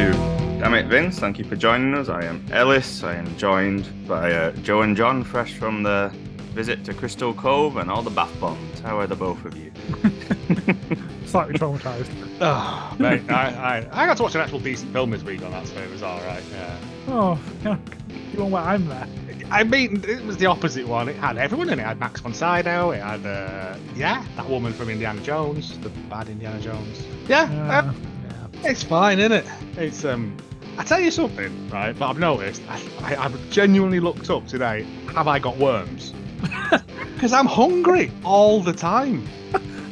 Hello and welcome to Damn It Vince. Thank you for joining us. I am Ellis. I am joined by uh, Joe and John, fresh from the visit to Crystal Cove and all the bath bombs. How are the both of you? Slightly traumatized. Oh, mate, I, I, I got to watch an actual decent film this week on that, so it was all right. Yeah. Oh, yeah. You want where I'm there? I mean, it was the opposite one. It had everyone in it. It had Max von Sydow. It had, uh, yeah, that woman from Indiana Jones, the bad Indiana Jones. Yeah, Yeah. uh, it's fine, isn't it? It's um. I tell you something, right? But I've noticed. I, I, I've genuinely looked up today. Have I got worms? Because I'm hungry all the time.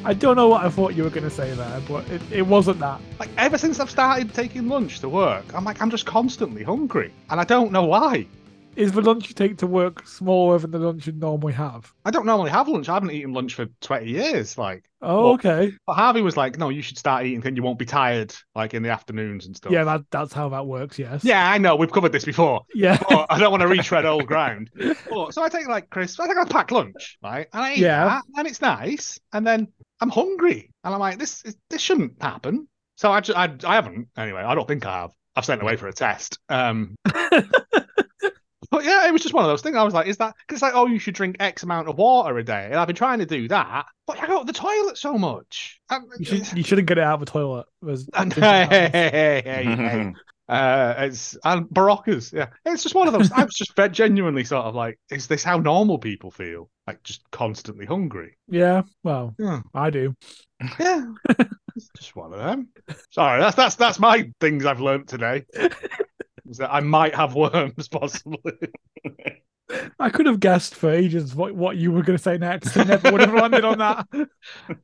I don't know what I thought you were going to say there, but it, it wasn't that. Like ever since I've started taking lunch to work, I'm like I'm just constantly hungry, and I don't know why. Is the lunch you take to work smaller than the lunch you normally have? I don't normally have lunch. I haven't eaten lunch for 20 years. Like, Oh, Well- okay. but Harvey was like, "No, you should start eating, then you won't be tired, like in the afternoons and stuff." Yeah, that, that's how that works, yes. yeah, I know. We've covered this before. Yeah. But I don't want to retread old ground. But, so I take like crisps. I take a packed lunch, right? And I eat Yeah. that, and it's nice. And then I'm hungry, and I'm like, "This this shouldn't happen." So I, ju- I I haven't anyway. I don't think I have. I've sent away for a test. Um, but yeah, it was just one of those things. I was like, "Is that?" Because it's like, "Oh, you should drink X amount of water a day," and I've been trying to do that, but I go to the toilet so much. And- You, should, you shouldn't get it out of the toilet. There's- and hey, hey, hey, hey, hey. Uh, it's and Barocas, yeah. It's just one of those. I was just genuinely sort of like, is this how normal people feel? Like just constantly hungry. Yeah, well, Yeah, I do. yeah. it's just one of them. Sorry, that's that's that's my things I've learnt today. Is that I might have worms possibly. I could have guessed for ages what, what you were going to say next and never would have landed on that.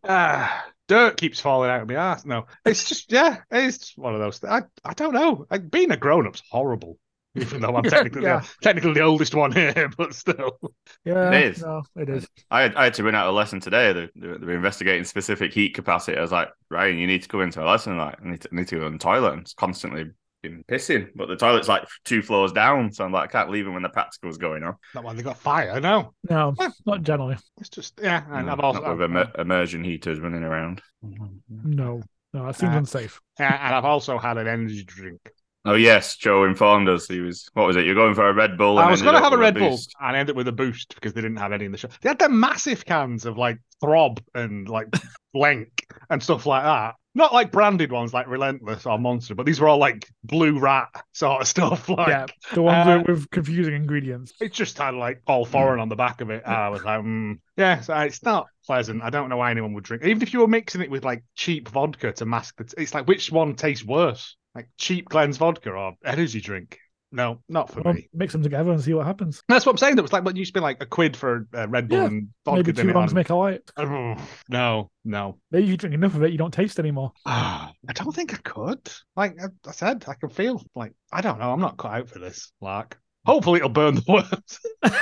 Ah, dirt keeps falling out of my ass. No, it's just yeah, it's just one of those. Th- I I don't know. Like being a grown up's horrible. Even though I'm technically Yeah. the, technically the oldest one here, but still. Yeah, It is. no, it is. I had, I had to run out a lesson today. They, they, were- they were investigating specific heat capacity. I was like, Ryan, you need to go into a lesson. Like, I need to, I need to go on the toilet. And it's constantly been pissing, but the toilet's like two floors down. So I'm like, I can't leave him when the practical's going on. Not when they got fire. No, No, not generally. it's just yeah. And No, I've also not with immer- immersion heaters running around. No, no, that seems Uh, unsafe. yeah, and I've also had an energy drink. Oh yes, Joe informed us. He was what was it? You're going for a Red Bull. I was going to have a with Red Bull and end up with a boost because they didn't have any in the shop. They had them massive cans of like Throb and like Blank and stuff like that. Not like branded ones like Relentless or Monster, but these were all like Blue Rat sort of stuff. Like yeah, the ones uh, with, with confusing ingredients. it just had like all foreign on the back of it. And I was like, mm. yeah, so it's not pleasant. I don't know why anyone would drink. Even if you were mixing it with like cheap vodka to mask the, it's like which one tastes worse, like cheap Glens vodka or energy drink? No, not for Well, me. mix them together and see what happens. That's what I'm saying. That was like what to be like a quid for uh, Red Bull Yeah, and vodka. Maybe two wrongs make a right. Ugh, no, no. Maybe you drink enough of it, you don't taste anymore. I don't think I could. Like I, said, I can feel like I don't know. I'm not cut out for this. Like, hopefully it'll burn the worms.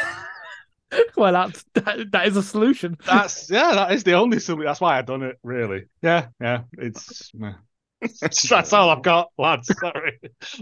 well, that's that, that is a solution. That's yeah, that is the only solution. That's why I've done it. Really, yeah, yeah. It's meh. That's all I've got, lads. Sorry,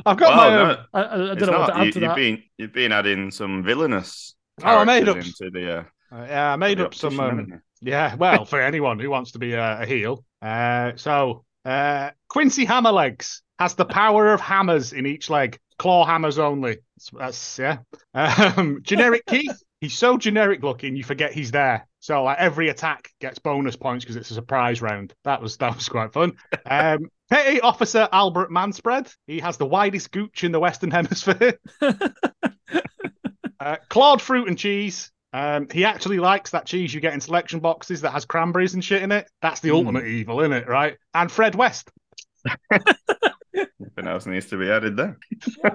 I've got Well, my. own- I, I, I don't know what to add You, to you've been you've been adding some villainous. Oh, I made up- into the. Uh, yeah, I made up some. Um. Yeah, well, for anyone who wants to be a, a heel. Uh, so uh, Quincy Hammerlegs has the power of hammers in each leg, claw hammers only. That's, that's yeah. Um, generic Keith, he's so generic looking, you forget he's there. So like every attack gets bonus points because it's a surprise round. That was that was quite fun. Um, Petty Officer Albert Manspread, he has the widest gooch in the Western Hemisphere. Uh, Claude fruit and cheese. Um, he actually likes that cheese you get in selection boxes that has cranberries and shit in it. That's the Mm. ultimate evil, isn't it? Right? And Fred West. Nothing else needs to be added there?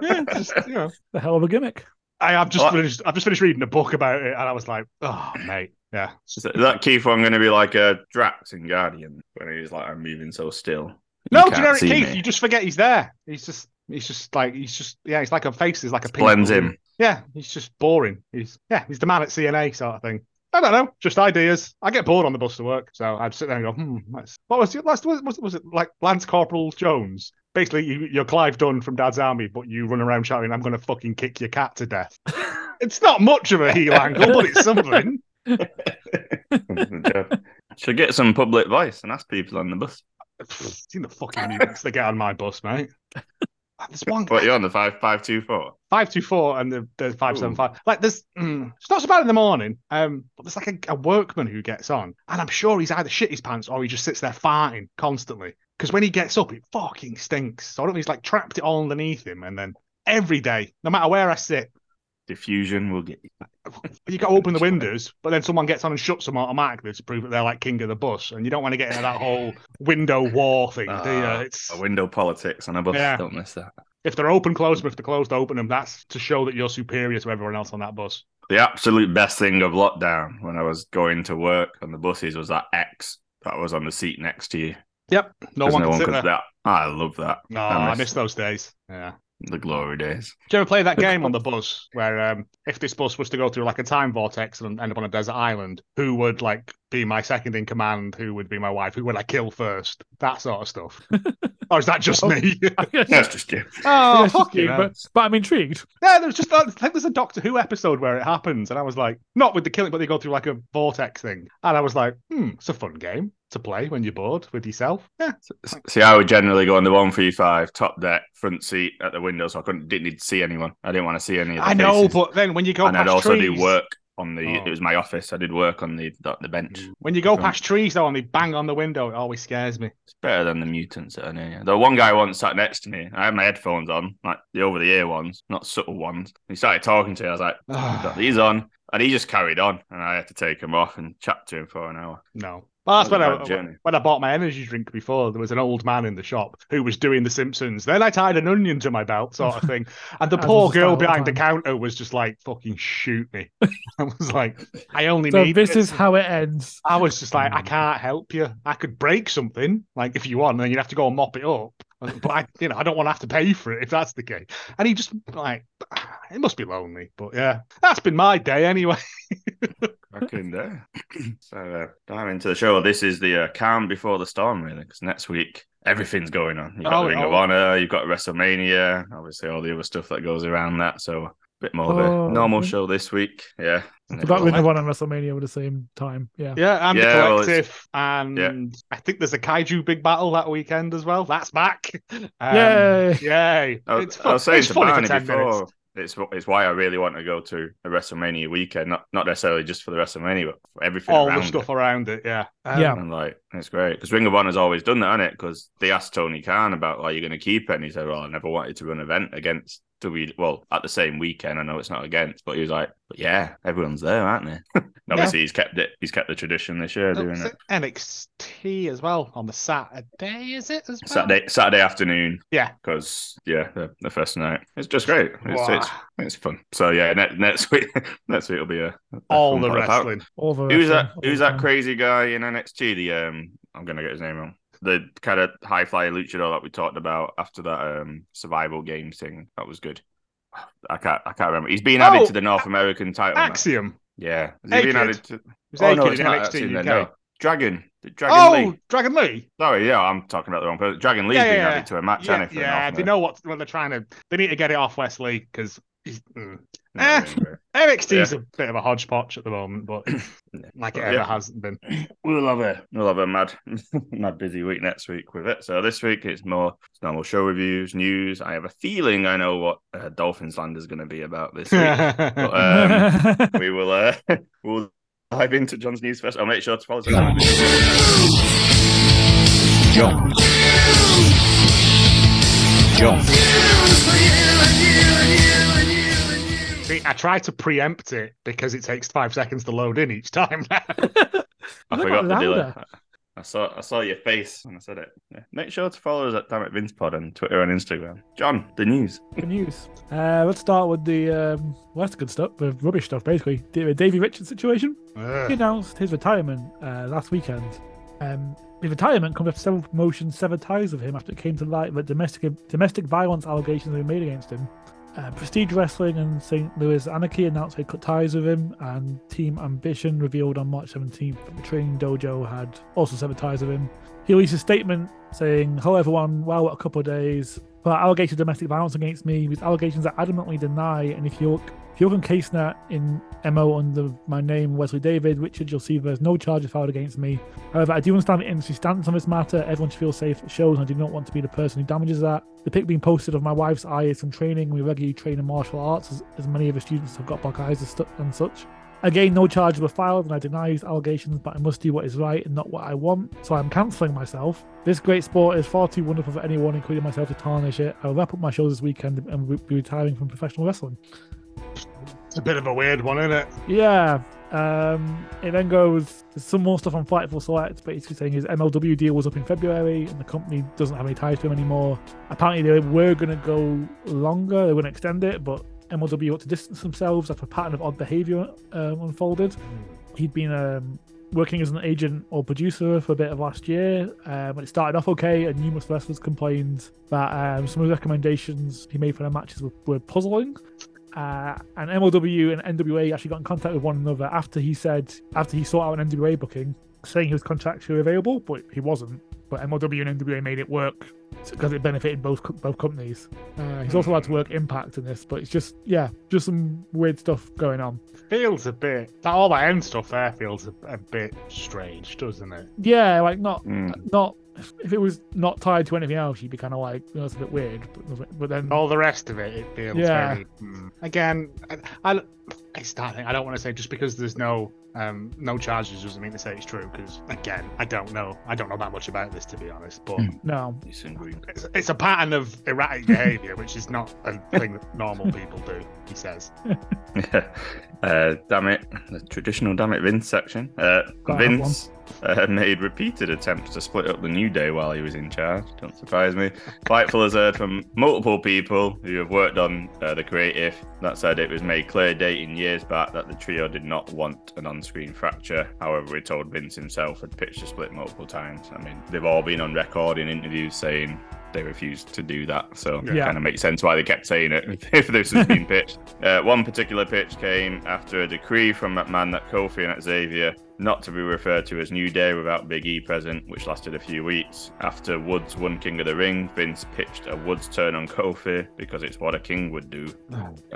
Yeah, just, you know. the hell of a gimmick. I have just Well- finished. I've just finished reading a book about it, and I was like, "Oh, mate, yeah." Is that Keith one going to be like a Drax in Guardian when he's like, I'm moving so still? No, generic Keith. me." You just forget he's there. He's just, he's just like, he's just, yeah, he's like a face. He's like a blends in. Yeah, he's just boring. He's, yeah, he's the man at CNA sort of thing. I don't know, just ideas. I get bored on the bus to work, so I'd sit there and go, hmm, what was it last? Was, was, was it like Lance Corporal Jones? Basically, you, you're Clive Dunn from Dad's Army, but you run around shouting, "I'm going to fucking kick your cat to death." it's not much of a heel angle, but it's something. Should get some public voice and ask people on the bus. Seen the fucking mutants that get on my bus, mate. There's one What, you're on the five five two four? five two four and the, the five seven five. Like there's mm, it's not so bad in the morning. Um, but there's like a, a workman who gets on, and I'm sure he's either shit his pants or he just sits there farting constantly. Because when he gets up, it fucking stinks. So I don't know he's like trapped it all underneath him, and then every day, no matter where I sit, Diffusion will get you. you got to open the windows, but then someone gets on and shuts them automatically to prove that they're like king of the bus, and you don't want to get into that whole window war thing, do you? Ah, It's A window politics on a bus. Yeah. Don't miss that. if they're open, close them. If they're closed, open them. That's to show that you're superior to everyone else on that bus. The absolute best thing of lockdown when I was going to work on the buses was that X that was on the seat next to you. Yep, no one can sit there. that. I love that. No, I I miss- miss those days. Yeah. The glory days. Do you ever play that game on the bus where um, if this bus was to go through like a time vortex and end up on a desert island, who would like be my second in command? Who would be my wife? Who would I kill first? That sort of stuff. or is that just Oh. me? That's just you. oh, Yes, fuck you, you. but, but I'm intrigued. Yeah, there's just I think there's a Doctor Who episode where it happens, and I was like, not with the killing, but they go through like a vortex thing, and I was like, hmm, it's a fun game to play when you're bored with yourself. Yeah, See, I would generally go on the one three five top deck, front seat at the window, so I couldn't didn't need to see anyone. I didn't want to see any of the I know, but then when you go and past I'd also trees, do work on the. Oh. It was my office. I did work on the the, the bench. Mm. when you go Right. past trees though, and they bang on the window, it always scares me. It's better than the mutants that are near. The one guy once sat next to me. I had my headphones on, like the over the ear ones, not subtle ones. He started talking to me. I was like, "I've got these on," and he just carried on, and I had to take him off and chat to him for an hour. No. Well, that's when I, journey. when I bought my energy drink before. There was an old man in the shop who was doing The Simpsons. Then I tied an onion to my belt, sort of thing. And the poor girl style at the behind the counter was just like, "Fucking shoot me!" I was like, "I only So need this is how it ends. I was just like, I Mm. can't help you. I could break something, like if you want, then you'd have to go and mop it up. But I, you know, I don't want to have to pay for it if that's the case. And he just like, it must be lonely. But yeah, that's been my day anyway. Back in there. so uh, dive into the show. This is the uh, calm before the storm, really, because next week everything's going on. You've got Oh, the Ring of oh. Honor, you've got WrestleMania, obviously all the other stuff that goes around that. So a bit more of Oh. a normal show this week. Yeah. And Forgot then Ring of Honor and WrestleMania at the same time. Yeah. Yeah, and Yeah, the well, it's- collective, and I think there's a kaiju big battle that weekend as well. That's back. Um, Yay. Yay! I, it's I fun. was saying it's to funny Barney for ten before, minutes. It's it's why I really want to go to a WrestleMania weekend, not not necessarily just for the WrestleMania, but for everything All around the stuff it. around it. Yeah. Um, Yeah. And like, it's great because Ring of Honor's always done that, hasn't it? Because they asked Tony Khan about, like, you're going to keep it, and he said, "Well, I never wanted to run an event against W. Well, at the same weekend, I know it's not against, but he was like, but yeah, everyone's there, aren't they? And obviously, he's kept it. He's kept the tradition this year, Oh, doing is it. it NXT as well on the Saturday, is it as well? Saturday Saturday afternoon Yeah. because yeah, the, the first night. It's just great. It's, it's it's fun. So yeah, ne- next week next week will be a, a All fun the pod about- wrestling. All the Who's that? wrestling, Who's that crazy guy in NXT? The um, I'm gonna get his name wrong. The kind of high flyer luchador that we talked about after that um survival game thing. That was good. I can't. I can't remember. He's been added to the North American title. match. Axiom. Yeah. Is he kid. added to? Oh no, it's not NXT then, no. Dragon. Dragon Oh, Lee. Dragon Lee. Sorry, yeah, I'm talking about the wrong person. Dragon Lee's Yeah, being yeah, added to a match, Yeah, hasn't he, for the yeah. They know what what they're trying to. They need to get it off Wes Lee because mm. No, Eh. anyway. NXT's a bit of a hodgepodge at the moment, but like it ever yeah. has been. We'll have a we'll have a mad mad busy week next week with it. So this week it's more it's normal show reviews, news. I have a feeling I know what uh, Dolphins Land is going to be about this week. but, um, we will uh, we'll dive into John's news first. I'll make sure to follow us. John. John. See, I try to preempt it because it takes five seconds to load in each time. I I forgot to do it. I saw I saw your face when I said it. Yeah. Make sure to follow us at Damn It Vince Pod on Twitter and Instagram. John, the news. Good news. Uh, let's start with the um, well, that's good stuff, the rubbish stuff, basically. The Davey Richards situation. He announced his retirement uh, last weekend. Um, his retirement comes after several promotions severed ties with him after it came to light that domestic domestic violence allegations were made against him. Uh, Prestige Wrestling and St. Louis Anarchy announced they cut ties with him, and Team Ambition revealed on March 17th that the training dojo had also severed ties with him. He released a statement saying, Hello everyone, well, what a couple of days. But allegations of domestic violence against me, these allegations are adamantly deny, and if you look If you look on CaseNet in MO under my name, Wesley David Richard, you'll see there's no charges filed against me. However, I do understand the industry stance on this matter. Everyone should feel safe at shows, and I do not want to be the person who damages that. The pic being posted of my wife's eye is from training. We regularly train in martial arts, as, as many of the students have got black eyes and such. Again, no charges were filed, and I deny these allegations, but I must do what is right and not what I want, so I'm cancelling myself. This great sport is far too wonderful for anyone, including myself, to tarnish it. I will wrap up my shows this weekend and will be retiring from professional wrestling. It's a bit of a weird one, isn't it? Yeah. Um, it then goes there's some more stuff on Fightful Select, basically saying his MLW deal was up in February and the company doesn't have any ties to him anymore. Apparently, they were going to go longer, they were going to extend it, but MLW ought to distance themselves after a pattern of odd behavior um, unfolded. He'd been um, working as an agent or producer for a bit of last year. Um, it started off okay, and numerous wrestlers complained that um, some of the recommendations he made for their matches were, were puzzling. Uh, and MLW and NWA actually got in contact with one another after he said, after he sought out an NWA booking, saying he was contractually available, but he wasn't. But MLW and NWA made it work because it benefited both both companies. Uh, he's also allowed to work Impact in this, but it's just yeah, just some weird stuff going on. Feels a bit. That, all that end stuff there feels a, a bit strange, doesn't it? Yeah, like not Mm. not if it was not tied to anything else, you'd be kind of like, you know, a bit weird. But, but then All the rest of it, it feels Yeah. very. hmm. Again, I, I, I start. I don't want to say just because there's no um no charges doesn't mean to say it's true. Because again, I don't know. I don't know that much about this to be honest. But Hmm. no, it's, it's a pattern of erratic behaviour, which is not a thing that normal people do. He says. uh, damn it, the traditional damn it Vince section. Uh, Vince uh, made repeated attempts to split up the New Day while he was in charge. Don't surprise me. Fightful has heard from multiple people who have worked on uh, the creative that said it was made clear dating years back that the trio did not want an on-screen fracture. However, we told Vince himself had pitched a split multiple times. I mean, they've all been on record in interviews saying they refused to do that. So it kind of makes sense why they kept saying it if this was being pitched. Uh, one particular pitch came after a decree from McMahon that Kofi and Xavier not to be referred to as New Day without Big E present, which lasted a few weeks. After Woods won King of the Ring, Vince pitched a Woods turn on Kofi because it's what a king would do.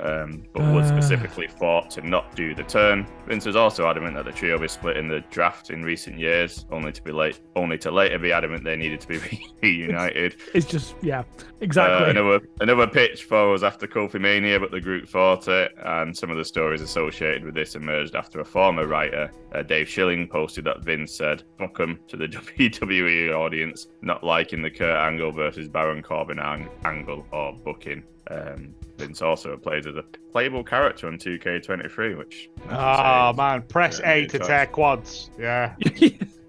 Um, but Woods Uh. specifically fought to not do the turn. Vince was also adamant that the trio was split in the draft in recent years, only to be late, only to later be adamant they needed to be reunited. it's just yeah, Uh, exactly. another another pitch follows after Kofi Mania, but the group fought it, and some of the stories associated with this emerged after a former writer, uh, Dave Schilling, posted that Vince said "fuck 'em" to the WWE audience, not liking the Kurt Angle versus Baron Corbin ang- angle or booking. Um, Vince also plays as a playable character on 2K23, which I have to Oh man, press A to choice. tear quads. Yeah,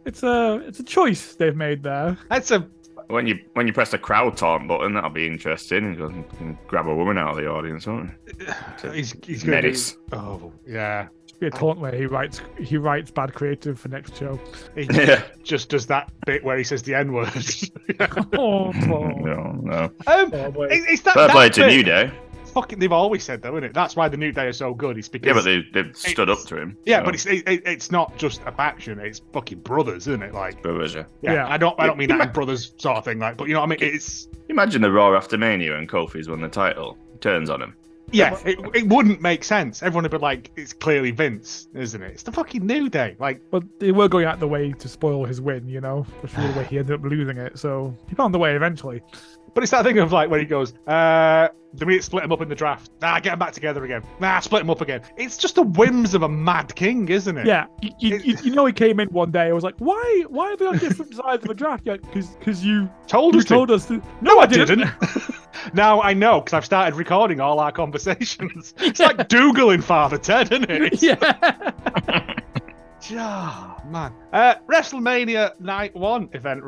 it's a it's a choice they've made there. that's a when you when you press the crowd taunt button, that'll be interesting. You can- can grab a woman out of the audience, won't you? he's he's gonna do, Oh yeah, Be a taunt where he writes he writes bad creative for next show. he Yeah. just does that bit where he says the N word. oh, no, no. um, oh, boy. it- it's that, Fair that play to bit- New Day. Fucking, they've always said though, isn't it? That's why the New Day are so good. It's because Yeah, but they, they've stood up to him. yeah, so. but it's it, it- it's not just a faction. It's fucking brothers, isn't it? Like, Brothers, yeah. yeah, Yeah. I don't I don't mean that in brothers sort of thing. Like, but you know what I mean? It's Imagine the Raw after Mania and Kofi's won the title. Turns on him. Yeah, it, it wouldn't make sense. Everyone would be like, it's clearly Vince, isn't it? It's the fucking New Day. Like, But they were going out the way to spoil his win, you know, which was the way he ended up losing it. So he found the way eventually. But it's that thing of like when he goes, uh, do we split him up in the draft? Nah, get him back together again. Nah, split him up again. It's just the whims of a mad king, isn't it? Yeah, you, you, you, know he came in one day. I was like, why why are they on different sides of the draft? Yeah, because because you Told you us told to. us to. No, I didn't. now I know because I've started recording all our conversations. It's like Dougal in Father Ted, isn't it? It's- yeah. Ah, man. Uh, WrestleMania Night 1 event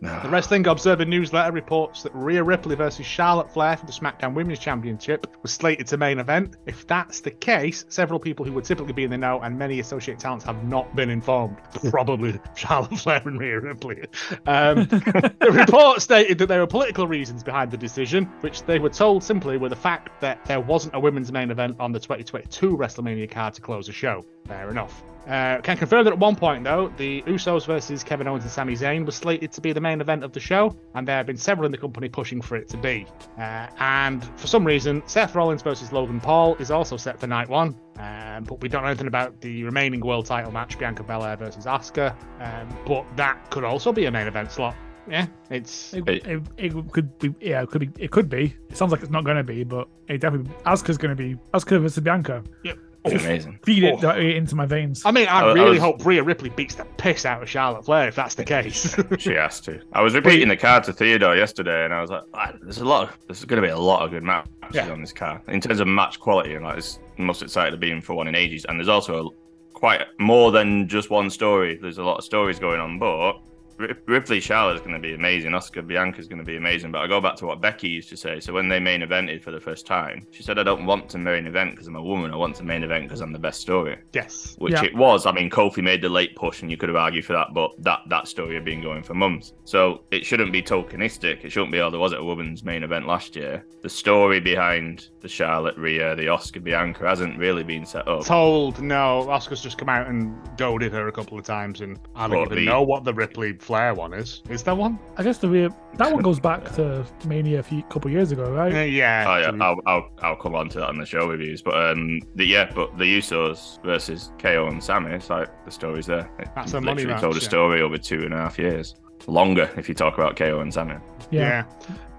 rumours. The Wrestling Observer newsletter reports that Rhea Ripley versus Charlotte Flair for the SmackDown Women's Championship was slated to main event. If that's the case, several people who would typically be in the know and many associate talents have not been informed. Probably Charlotte Flair and Rhea Ripley. Um, the report stated that there were political reasons behind the decision, which they were told simply were the fact that there wasn't a women's main event on the 2022 WrestleMania card to close the show. Fair enough. Uh, can confirm that at one point, though, the Usos versus Kevin Owens and Sami Zayn was slated to be the main event of the show, and there have been several in the company pushing for it to be. Uh, and for some reason, Seth Rollins versus Logan Paul is also set for night one, um, but we don't know anything about the remaining world title match, Bianca Belair versus Asuka. Um, but that could also be a main event slot. Yeah, it's It, it, it could be, yeah, it could be, it could be. It sounds like it's not going to be, but it definitely Asuka's going to be Asuka versus Bianca. It's amazing. Feed it Oh. into my veins. I mean, I, I- I really was- hope Rhea Ripley beats the piss out of Charlotte Flair if that's the case. She has to. I was repeating the card to Theodore yesterday, and I was like, "Ah, "There's a lot. Of, there's going to be a lot of good matches Yeah. on this card in terms of match quality." And like, it's the most excited to be in for one in ages. And there's also a, quite more than just one story. There's a lot of stories going on, but. Rip- Ripley Charlotte is going to be amazing. Asuka Bianca is going to be amazing. But I go back to what Becky used to say. So when they main evented for the first time, she said, "I don't want to main event because I'm a woman. I want to main event because I'm the best story." yes. which Yeah. it was. I mean, Kofi made the late push, and you could have argued for that, but that that story had been going for months. So it shouldn't be tokenistic. It shouldn't be, oh, there was a women's main event last year. The story behind the Charlotte Rhea, the Asuka Bianca hasn't really been set up. Told no, Asuka's just come out and goaded her a couple of times, and I don't Well, even the- know what the Ripley Flair one is. Is that one? I guess the real, that one goes back to Mania a few couple years ago, right? Uh, yeah. Oh, yeah, I'll, I'll, I'll come on to that on the show reviews. But um, the, yeah, but the Usos versus KO and Sami, it's like the story's there. It That's a money literally match, told a yeah. story over two and a half years. Longer if you talk about KO and Sami. yeah.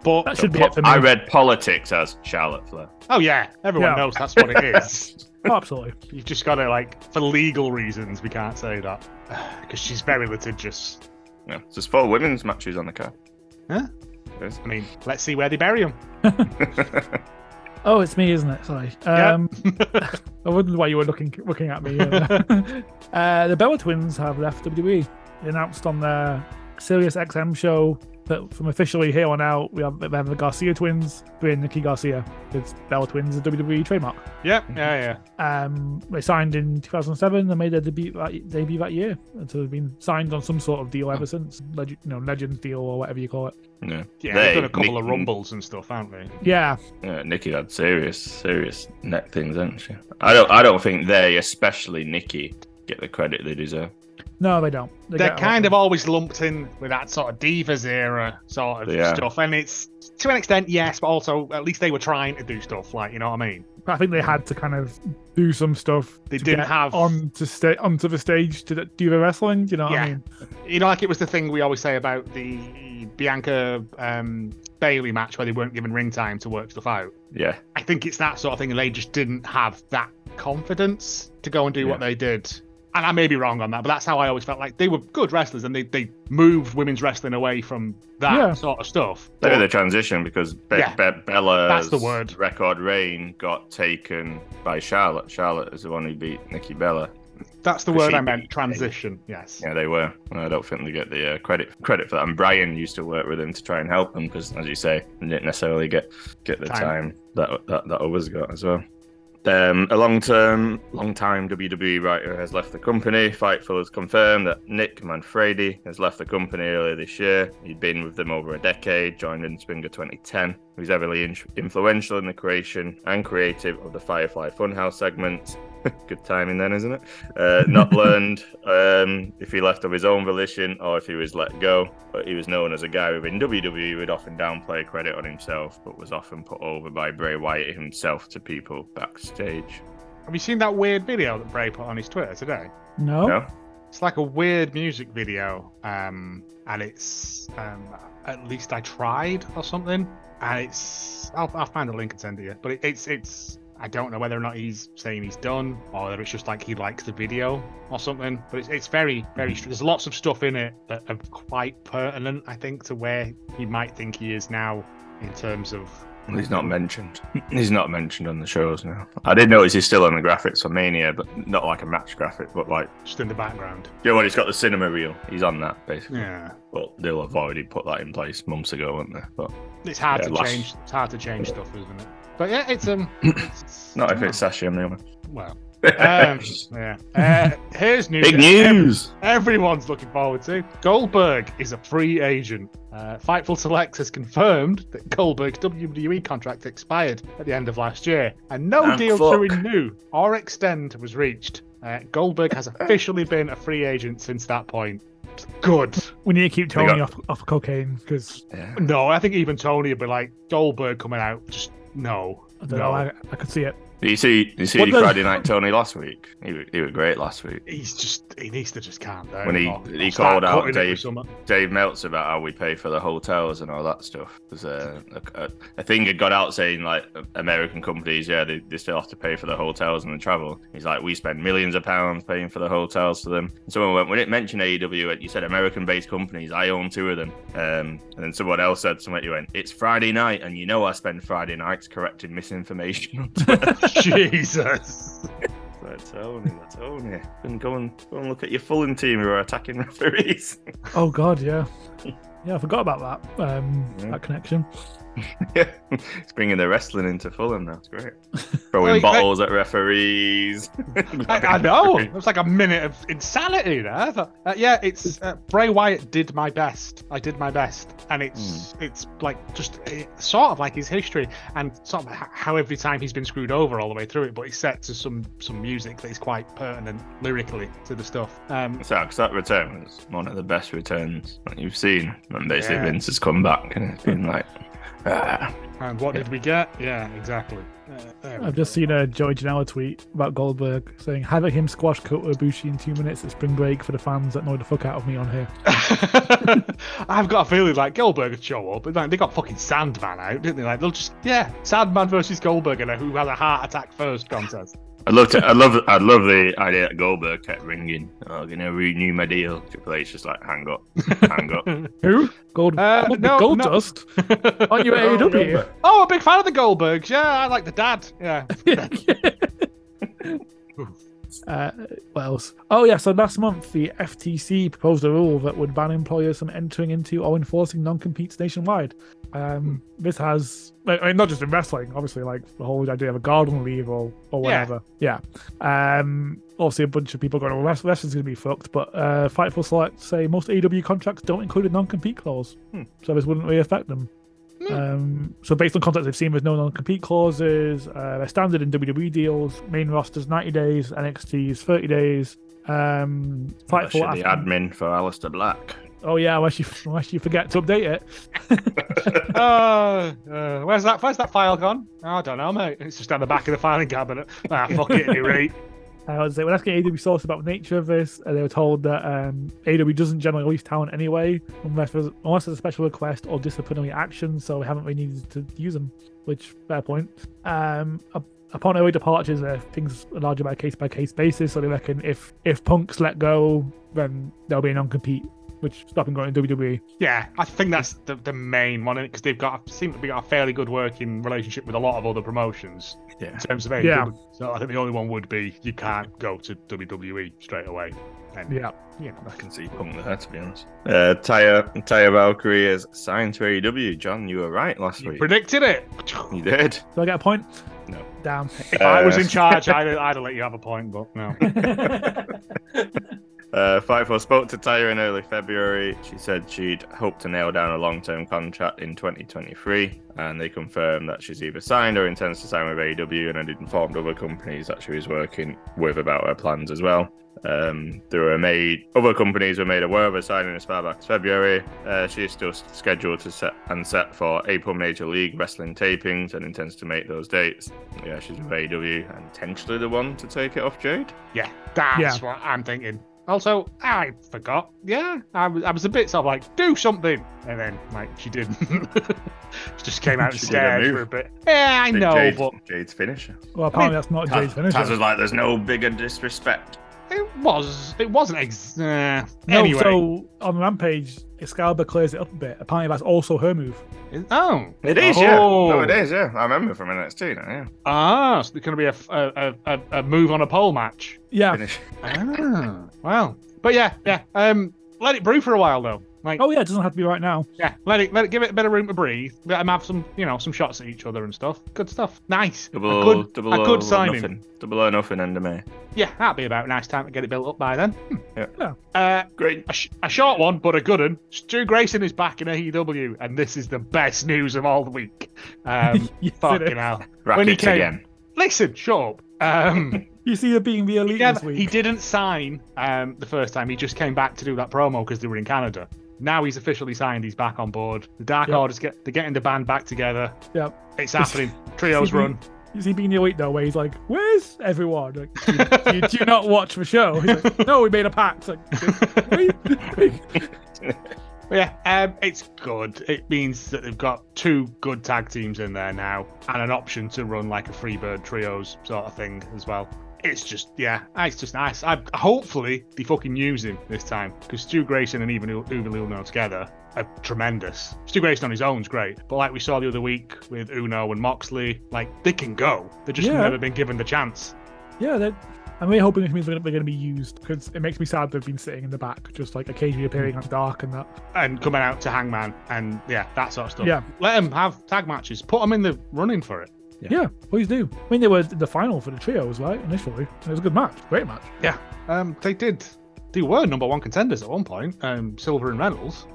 But That should be it for me. I read politics as Charlotte Flair. oh yeah, everyone Yeah. knows that's what it is. Oh, absolutely. You've just got to like, for legal reasons, we can't say that because she's very litigious. Yeah, so there's four women's matches on the card. Huh? I mean, let's see where they bury him. Oh, it's me, isn't it? Sorry. Yeah. Um, I wondered why you were looking looking at me. Uh, uh, the Bella twins have left WWE. They announced on their Sirius XM show that from officially here on out, we have, we have the Garcia twins being Nikki Garcia. It's Bella twins, a WWE trademark. yeah, yeah, yeah. Um, they signed in 2007 and made their debut that, debut that year. And so they've been signed on some sort of deal ever since, Leg- you know, Legends deal or whatever you call it. yeah, Yeah, They- they've done a couple Nick- of rumbles and stuff, haven't they? Yeah, yeah, Nikki had serious, serious neck things, hasn't she? I don't, I don't think they, especially Nikki, get the credit they deserve. No, they don't. They They're get a lot kind of always lumped in with that sort of divas era sort of Yeah. stuff, and it's to an extent yes, but also at least they were trying to do stuff like you know what I mean. I think they had to kind of do some stuff. They to didn't get have- on to stay onto the stage to do the wrestling. You know what Yeah. I mean? You know, like it was the thing we always say about the Bianca um, Bayley match where they weren't given ring time to work stuff out. Yeah, I think it's that sort of thing, and they just didn't have that confidence to go and do what they did. And I may be wrong on that, but that's how I always felt like they were good wrestlers, and they, they moved women's wrestling away from that Yeah. sort of stuff. they But- did the transition because Be- Yeah. Be- Bella's That's the word. record reign got taken by Charlotte. Charlotte is the one who beat Nikki Bella. That's the word I meant. beat Transition. Yes. Yeah, they were. I don't think they get the uh, credit credit for that. And Brian used to work with him to try and help them because, as you say, they didn't necessarily get get the Time. time, that, that that others got as well. Um, a long-term, long-time WWE writer has left the company. Fightful has confirmed that Nick Manfredi has left the company earlier this year. He'd been with them over a decade, joined in Springer 2010. He was heavily in- influential in the creation and creative of the Firefly Funhouse segment. Good timing then, isn't it? Uh, not learned um, if he left of his own volition or if he was let go, but he was known as a guy within WWE who would often downplay credit on himself, but was often put over by Bray Wyatt himself to people backstage. Have you seen that weird video that Bray put on his Twitter today? No. No? It's like a weird music video, um, and it's um, at least I tried or something. And it's I'll, I'll find a link and send it to you. But it, it's it's I don't know whether or not he's saying he's done or whether it's just like he likes the video or something. But it's it's very very hmm. there's lots of stuff in it that are quite pertinent, I think, to where he might think he is now in terms of He's not mentioned. He's not mentioned on the shows now. I did notice he's still on the graphics for Mania, but not like a match graphic, but like, just in the background. you know, when he's got the cinema reel, he's on that basically. Yeah. But they'll have already put that in place months ago, won't they? But It's hard Yeah, to last- change. It's hard to change stuff, isn't it? But yeah, it's um. it's- not if it's Sashi Omniuma. well. Um, yeah. Uh, here's news. Big news. Everyone's looking forward to. Goldberg is a free agent. Uh, Fightful Select has confirmed that Goldberg's WWE contract expired at the end of last year, and no Ah, deal fuck. to renew or extend was reached. Uh, Goldberg has officially been a free agent since that point. Good. We need to keep They Tony got- off, off cocaine because Yeah. No, I think even Tony would be like, Goldberg coming out, just no. No. I, I could see it. You see? You see the- Friday Night Tony last week? He was, he was great last week. He's just, he needs to just calm down. When he- or- he or called out cutting it with Dave-. Dave Meltzer about how we pay for the hotels and all that stuff. There's a, a, a thing had got out saying like American companies, yeah, they, they still have to pay for the hotels and the travel. He's like, we spend millions of pounds paying for the hotels for them. And someone went, when it mentioned AEW, you said American-based companies. I own two of them. Um, and then someone else said something. You went, it's Friday night, and you know I spend Friday nights correcting misinformation. on Twitter." Jesus. That's Tony. That's Tony. And go and go and look at your Fulham team who are attacking referees. Oh God, yeah, yeah. I forgot about that. Um, Yeah. that connection. Yeah, it's bringing the wrestling into Fulham now. It's great. Throwing Well, you- bottles at referees. I, I know. It was like a minute of insanity there. Thought, uh, yeah, it's uh, Bray Wyatt did my best. I did my best, and it's it's like just uh, sort of like his history and sort of how every time he's been screwed over all the way through it, but he's set to some some music that is quite pertinent lyrically to the stuff. Um, So, 'cause that return was one of the best returns that you've seen. And basically, Yeah. Vince has come back and it's been like, ah. and what did we get? Yeah, exactly. Uh, I've just go. seen a Joey Janela tweet about Goldberg saying having him squash Kota Ibushi in two minutes at spring break for the fans that annoy the fuck out of me on here. I've got a feeling like Goldberg would show up, but like, they got fucking Sandman out, didn't they? Like they'll just yeah, Sandman versus Goldberg in a who has a heart attack first contest. I love to, I love I love the idea that Goldberg kept ringing. Oh, gonna renew my deal. Triple H just like hang up, hang up. Who? Gold? Uh, no, Gold no. Dust? Aren't you at Oh, AEW? Oh, a big fan of the Goldbergs. Yeah, I like the dad. Yeah. Uh, what else? Oh yeah, so last month the FTC proposed a rule that would ban employers from entering into or enforcing non-competes nationwide. Um, this has, I mean, not just in wrestling, obviously, like the whole idea of a garden leave or or whatever. Yeah. Um, obviously, a bunch of people going, well, wrest- wrestling's going to be fucked, but uh, Fightful Select say most AW contracts don't include a non-compete clause, Hmm. so this wouldn't really affect them. Hmm. Um, so based on contracts they've seen with no non-compete clauses, uh, they're standard in WWE deals. Main roster's 90 days, NXT's 30 days. Um, That's Fightful. the after- admin for Aleister Black. oh yeah, unless you unless you forget to update it. Uh, uh, where's that? Where's that file gone? I don't know, mate. It's just down the back of the filing cabinet. Ah, fuck it, any rate. I was when asking AW source about the nature of this, uh, they were told that um, AW doesn't generally release talent anyway, unless there's, unless there's a special request or disciplinary action. So we haven't really needed to use them. Which fair point. Um, upon early departures, uh, things are larger by case by case basis. So they reckon if if Punk's let go, then there'll be a non compete, which stop him going to WWE. Yeah, I think that's the, the main one because they've got seem to be got a fairly good working relationship with a lot of other promotions Yeah. in terms of AEW. Yeah. So I think the only one would be you can't go to WWE straight away. And, Yeah. you know, I can see Punk there, to be honest. Uh, Taya, Taya Valkyrie has signed to AEW. John, you were right last you week. predicted it. You did. Do I get a point? No. Damn. If I was Uh, in charge, I'd, I'd have let you have a point, but no. Uh, Fightful spoke to Taya in early February. She said she'd hoped to nail down a long term contract in 2023, and they confirmed that she's either signed or intends to sign with AEW and had informed other companies that she was working with about her plans as well. Um, there were made other companies were made aware of her signing as far back as February. Uh, she is still scheduled to set and set for April Major League Wrestling tapings and intends to make those dates. Yeah, she's with AEW and potentially the one to take it off Jade. Yeah, that's Yeah. what I'm thinking. Also, I forgot. Yeah, I was, I was a bit sort of like, do something. And then, like, she didn't. she just came out and She did her stared for a bit. Yeah, I know, Jade, but Jade's finisher. Well, apparently mean, that's not Taz, Jade's finish. Taz was like, "There's no bigger disrespect." It was. It wasn't. Ex- uh, No, anyway. so on Rampage, Excalibur clears it up a bit. Apparently, that's also her move. Oh. It is, yeah. Oh. No, it is, yeah. I remember from NXT now, yeah. Ah, so there's going to be a, a, a, a move on a pole match. Yeah, Finish. Ah, well. But yeah, yeah. Um, let it brew for a while though. Like, Oh yeah, it doesn't have to be right now. yeah, let it let it give it a bit of room to breathe. Let them have some, you know, some shots at each other and stuff. Good stuff. Nice. Double, a good, double a O good signing. Nothing. Double O nothing end of May. Yeah, that'd be about nice time to get it built up by then. Hmm. Yeah. Yeah. Uh, Great. a, sh- a short one, but a good one. Stu Grayson is back in AEW, and this is the best news of all the week. Um, Yes, fucking hell. Brackets When he came- again. Listen, shut up. Um, You see her being the elite yeah, this week. he didn't sign um, the first time. He just came back to do that promo because they were in Canada. Now he's officially signed. He's back on board. The Dark Yep. Order's get they're getting the band back together. Yep. It's happening. Trios run. You see being the elite though, where he's like, "Where's everyone? Like, do, you, do, you, do you not watch the show?" He's like, "No, we made a pact." Like, yeah, um, it's good. It means that they've got two good tag teams in there now, and an option to run like a Freebird trios sort of thing as well. It's just, yeah, ah, it's just nice. I hopefully they fucking use him this time because Stu Grayson and even Evil Uno together are tremendous. Stu Grayson on his own's great, but like we saw the other week with Uno and Moxley, like they can go. They've just Yeah. never been given the chance. yeah, that. I'm really hoping this means they're going to be used because it makes me sad they've been sitting in the back, just like occasionally appearing on dark and that. And coming out to Hangman and yeah, that sort of stuff. Yeah. Let them have tag matches. Put them in the running for it. Yeah. please do. I mean, they were the final for the trios, right? Initially, it was a good match, great match. Yeah, um, they did. They were number one contenders at one point. Um, Silver and Reynolds.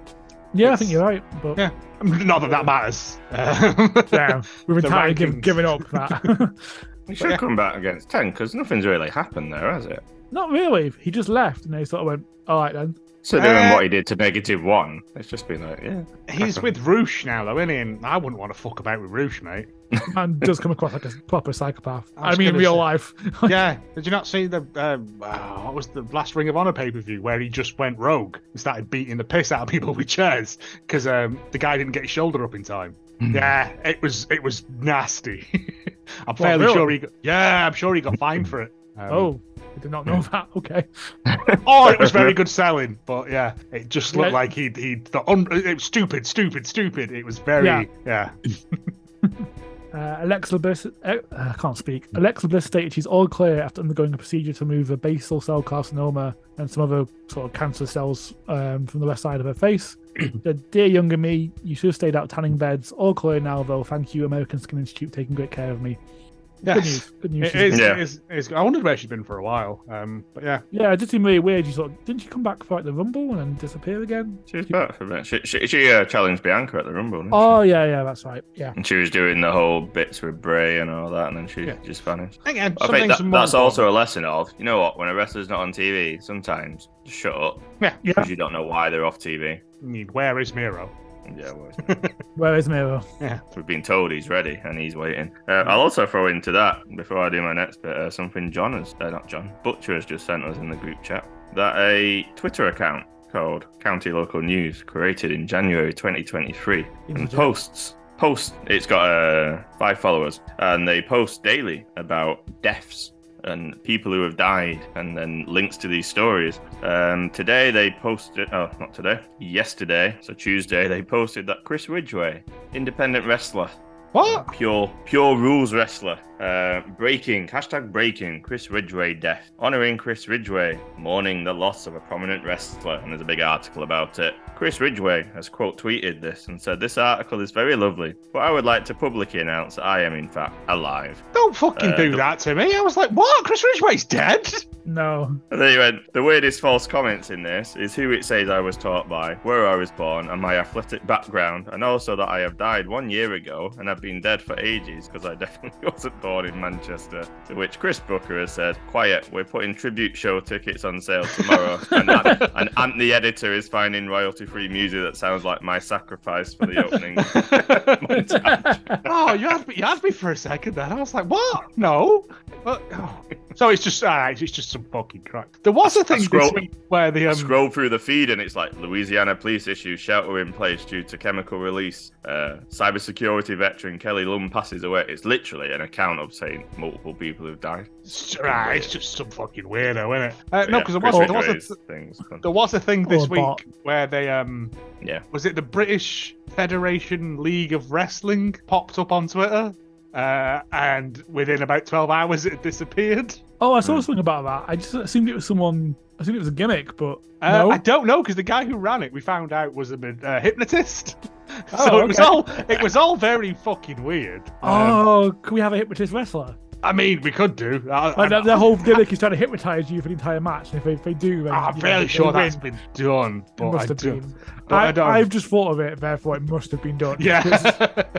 Yeah, I think you're right, but Yeah, not that that matters. Um, yeah, we've The entirely given, rankings. given up that. We should yeah. come back against 10 because nothing's really happened there, has it? Not really. He just left, and they sort of went, "All right then." So doing Uh, what he did to negative one, it's just been like, yeah. He's with Rush now, though, isn't he? And I wouldn't want to fuck about with Rush, mate. Man does come across like a proper psychopath. I I, mean, in real say- life. yeah, did you not see the um, uh, what was the last Ring of Honor pay per view where he just went rogue and started beating the piss out of people with chairs because um, the guy didn't get his shoulder up in time. Yeah, it was it was nasty. I'm fairly really? sure he got, yeah, I'm sure he got fined for it. Um, oh, I did not know that. Okay. Oh, it was very good selling, but yeah, it just looked Yeah. like he he thought un- it was stupid, stupid, stupid. It was very Yeah. yeah. Uh, Alexa Bliss, uh, I can't speak. Alexa Bliss stated she's all clear after undergoing a procedure to remove a basal cell carcinoma and some other sort of cancer cells um, from the left side of her face. Said, Dear younger me, you should have stayed out tanning beds. All clear now, though. Thank you, American Skin Institute, taking great care of me. Good news. Good news. It she's is, good. Yeah. it is, it is- I wondered where she'd been for a while. Um, but yeah, Yeah, it did seem really weird. You sort of, didn't she come back for like the Rumble and then disappear again? She was back for a bit. She, she, she uh, challenged Bianca at the Rumble, didn't Oh yeah, yeah, that's right. Yeah. And she was doing the whole bits with Bray and all that, and then she Yeah. just vanished. again, I think that, are more that's also a lesson of, you know what, when a wrestler's not on TV, sometimes shut up Yeah. because you don't know why they're off TV. I mean, where is Miro? Yeah, well, Where is Miro? Yeah, we've been told he's ready and he's waiting. Uh, I'll also throw into that before I do my next bit uh, something John has, uh, not John, Butcher has just sent us in the group chat that a Twitter account called County Local News, created in January 2023, and legit. posts. Post. It's got uh, five followers, and they post daily about deaths and people who have died, and then links to these stories. Um, today they posted. Oh, not today. Yesterday, so Tuesday, they posted that Chris Ridgway, independent wrestler, What? pure pure rules wrestler. Uh, breaking hashtag breaking Chris Ridgway death, honoring Chris Ridgway, mourning the loss of a prominent wrestler, and there's a big article about it. Chris Ridgway has quote tweeted this and said, "This article is very lovely, but I would like to publicly announce that I am in fact alive." Don't fucking Uh, do the- that to me. I was like, what? Chris Ridgway's dead? No. And then he went, the weirdest false comments in this is who it says I was taught by, where I was born, and my athletic background, and also that I have died one year ago and have been dead for ages because I definitely wasn't born in Manchester. To which Chris Booker has said, Quiet, we're putting tribute show tickets on sale tomorrow. and, Ant, and Ant, the editor, is finding royalty free music that sounds like my sacrifice for the opening. oh, you had me, you had me for a second then. I was like, what? No. What? Oh. So it's just, uh, it's just some fucking crap. There was a thing scroll- this week where the um, Scroll through the feed and it's like Louisiana police issue shelter in place due to chemical release. Uh, cybersecurity veteran Kelly Lum passes away. It's literally an account of saying multiple people have died. It's, ah, it's just some fucking weirdo, isn't it? Uh, no, Yeah, because there, was, there, was Ridgway's a, things. there was a thing this week bot. where they um Yeah. was it the British Federation League of Wrestling popped up on Twitter, uh, and within about twelve hours it disappeared. Oh, I saw something about that. I just assumed it was someone I assumed it was a gimmick, but Uh, no. I don't know because the guy who ran it, we found out, was a uh, hypnotist. so Oh, it was all it was all very fucking weird. Um, Oh, can we have a hypnotist wrestler? I mean, we could do. I, Like, I, the, the whole gimmick is trying to hypnotize you for the entire match. And if they, if they do, then, I'm you know, fairly they sure win. that's been done, but must I have do- been. but I I, don't- I've just thought of it, therefore it must have been done. Yeah.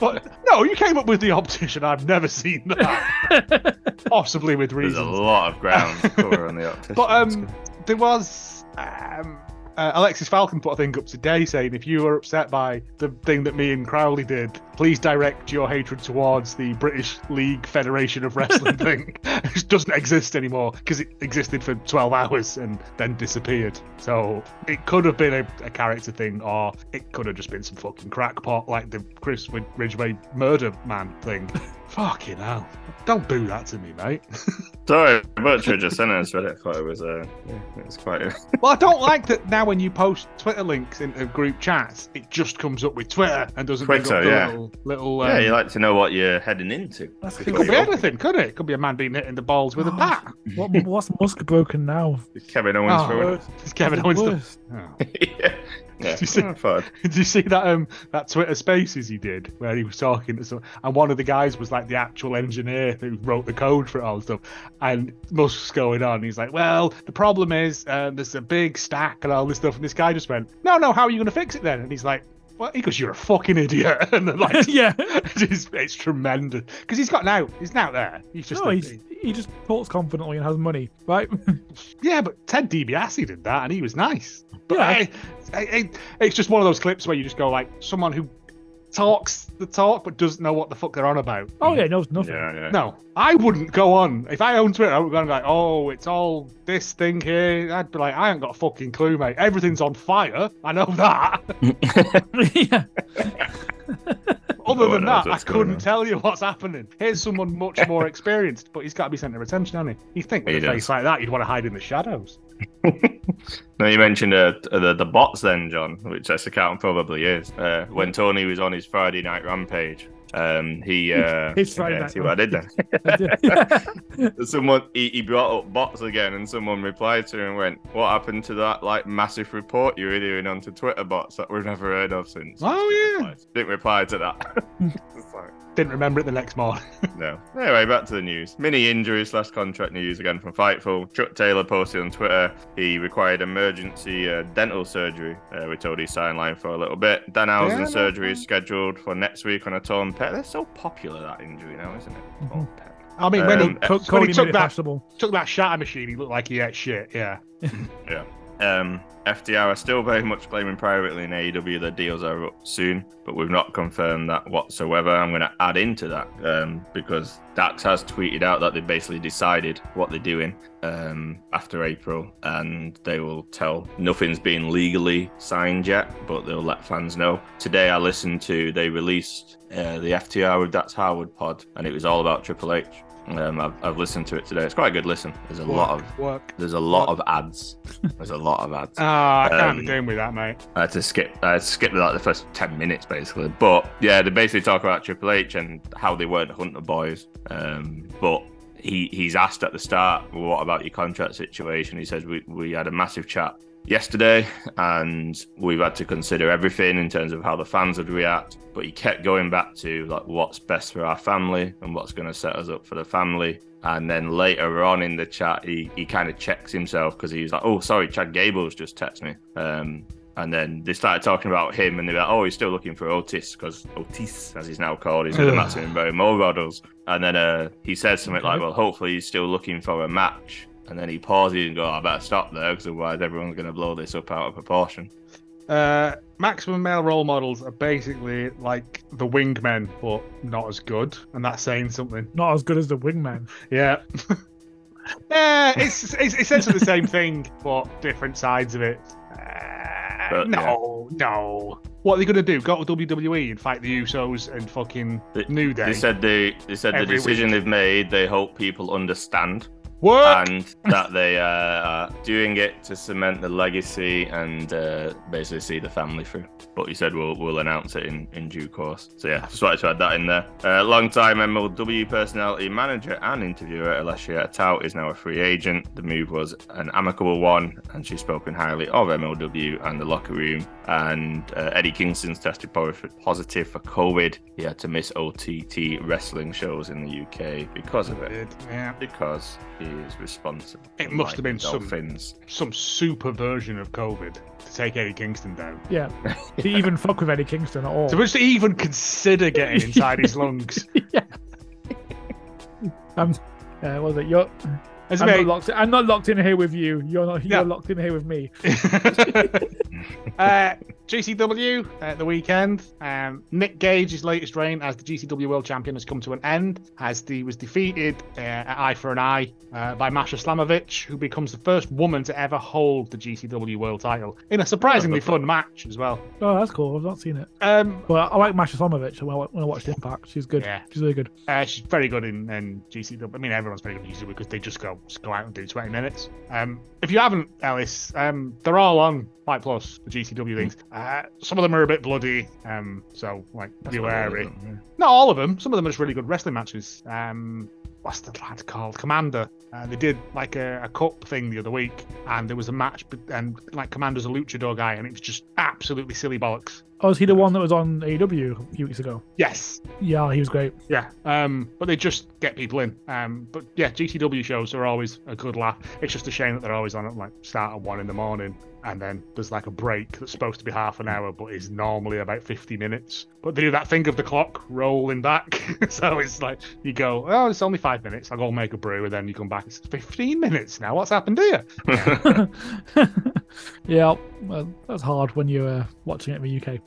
But no, you came up with the optician. I've never seen that. Possibly with reasons. There's a lot of ground to cover on the optician. But um, there was um, uh, Alexis Falcon put a thing up today saying if you were upset by the thing that me and Crowley did, please direct your hatred towards the British League Federation of Wrestling thing, which doesn't exist anymore because it existed for 12 hours and then disappeared. So it could have been a, a character thing, or it could have just been some fucking crackpot like the Chris Rid- Ridgway murder man thing. Fucking hell. Don't boo that to me, mate. Sorry, Butcher just sent us Reddit. Thought it was uh, yeah, it was quite. Well, I don't like that now when you post Twitter links into group chats, it just comes up with Twitter and doesn't Twitter, up the yeah. little, little um, yeah, you like to know what you're heading into. That's it could be anything, could it? It could be a man being hit in the balls with a bat. what, what's Musk broken now? Kevin Owens Oh, for it. It's Kevin Owens. the- worst. Oh. yeah. Yeah. You see- I thought- Did you see that um that Twitter Spaces he did where he was talking to some and one of the guys was like the actual engineer who wrote the code for it all and stuff and Musk's going on. He's like well the problem is uh, there's a big stack and all this stuff and this guy just went no no how are you going to fix it then? And he's like well he goes you're a fucking idiot and they're like yeah. it's, it's tremendous because he's got now he's now there he's just no, he's, he just talks confidently and has money, right? yeah but Ted DiBiase did that and he was nice but Yeah. I, I, I, it's just one of those clips where you just go like someone who talks the talk but doesn't know what the fuck they're on about. Oh yeah, knows nothing. yeah, yeah. no I wouldn't go on. If I owned Twitter I would go on and be like oh it's all this thing here. I'd be like I ain't got a fucking clue mate. Everything's on fire. I know that. Yeah. other No than that I couldn't on. tell you what's happening. Here's someone much more experienced but he's got to be centre of attention hasn't he? You think with He a face like that you'd want to hide in the shadows No, you mentioned uh, the the bots then, John, which this account probably is. Uh, when Tony was on his Friday night rampage, um, he uh, His Friday yeah, night see what I did then. yeah. someone he, he brought up bots again, and someone replied to him and went, "What happened to that like massive report you were doing onto Twitter bots that we've never heard of since?" Oh, yeah. didn't reply to that. Like, didn't remember it the next morning no. Anyway, back to the news. Mini injury slash contract news again from Fightful. Chuck Taylor posted on Twitter he required emergency uh, dental surgery. Uh, we told his sideline for a little bit. Danhausen Yeah, surgery is scheduled for next week on a torn They're so popular that injury now, isn't it? Pec. I mean when Um, he, Co- when he took that took that shatter machine he looked like he ate shit yeah Yeah. Um, FTR are still very much claiming privately in AEW that deals are up soon, but we've not confirmed that whatsoever. I'm going to add into that um, because Dax has tweeted out that they basically decided what they're doing um, after April, and they will tell nothing's been legally signed yet, but they'll let fans know. Today, I listened to they released uh, the FTR with Dax Harwood pod, and it was all about Triple H. Um, I've, I've listened to it today. It's quite a good listen. There's a lot of work there's a lot of ads. There's a lot of ads. Ah, I can't be Um, doing with that, mate. I had to skip. I had to skip like the first ten minutes basically. But yeah, they basically talk about Triple H and how they weren't Hunter boys. Um, but he he's asked at the start, well, "What about your contract situation?" He says, "We we had a massive chat yesterday, and we've had to consider everything in terms of how the fans would react." But he kept going back to like what's best for our family and what's going to set us up for the family. And then later on in the chat, he, he kind of checks himself because he's like, "Oh, sorry, Chad Gables just texted me." Um, and then they started talking about him, and they're like, "Oh, he's still looking for Otis because Otis, as he's now called, he's with the. Maximum Barry Mo Models." And then uh, he said something like, "Well, hopefully he's still looking for a match." And then he pauses and goes, "I better stop there because otherwise everyone's going to blow this up out of proportion." Uh, maximum male role models are basically like the wingmen, but not as good, and that's saying something. Not as good as the wingman. Yeah. yeah, it's, it's essentially the same thing, but different sides of it. Uh, But, no, no. What are they gonna do? Go to WWE and fight the Usos and fucking They- New Day? They said they they said the Every decision they've made. They hope people understand. What? and that they uh, are doing it to cement the legacy and uh, basically see the family through. But you said we'll we'll announce it in, in due course. So yeah, just wanted to add that in there. Uh, long-time MLW personality manager and interviewer Alicia Atout is now a free agent. The move was an amicable one, and she's spoken highly of MLW and the locker room. And uh, Eddie Kingston's tested positive for COVID. He had to miss OTT wrestling shows in the UK because of it Yeah. because he is responsible. It must Like have been the some- Some super version of COVID to take Eddie Kingston down. Yeah. to even fuck with Eddie Kingston at all. To which to even consider getting inside his lungs. yeah. Um, uh, what was it? You're, I'm, not locked, I'm not locked in here with you. You're not. You're Yeah. locked in here with me. Uh, GCW at the weekend. Um, Nick Gage's latest reign as the GCW World Champion has come to an end as he was defeated uh, at Eye for an Eye uh, by Masha Slamovich, who becomes the first woman to ever hold the GCW World Title in a surprisingly fun match as well. Oh, that's cool. I've not seen it. Um, Well, I like Masha Slamovich when I, when I watched Impact. She's good. Yeah. She's really good. Uh, she's very good in, in GCW. I mean, everyone's very good in GCW because they just go just go out and do 20 minutes. Um, if you haven't, Ellis, um, they're all on Fight Plus, the GCW things. Uh, some of them are a bit bloody, um, so like be wary. Not all of them. Some of them are just really good wrestling matches. Um, what's the lad called? Commander. Uh, they did like a, a cup thing the other week, and there was a match, and like Commander's a luchador guy, and it was just absolutely silly bollocks. Oh, is he the one that was on AEW a few weeks ago? Yes, Yeah, he was great. Yeah, um, but they just get people in. Um, but yeah, GCW shows are always a good laugh. It's just a shame that they're always on at like start at one in the morning, and then there's like a break that's supposed to be half an hour, but is normally about 50 minutes. But they do that thing of the clock rolling back, so it's like you go, oh, it's only five minutes. I'll go make a brew, and then you come back. It's 15 minutes now. What's happened here? yeah, well, that's hard when you're uh, watching it in the UK.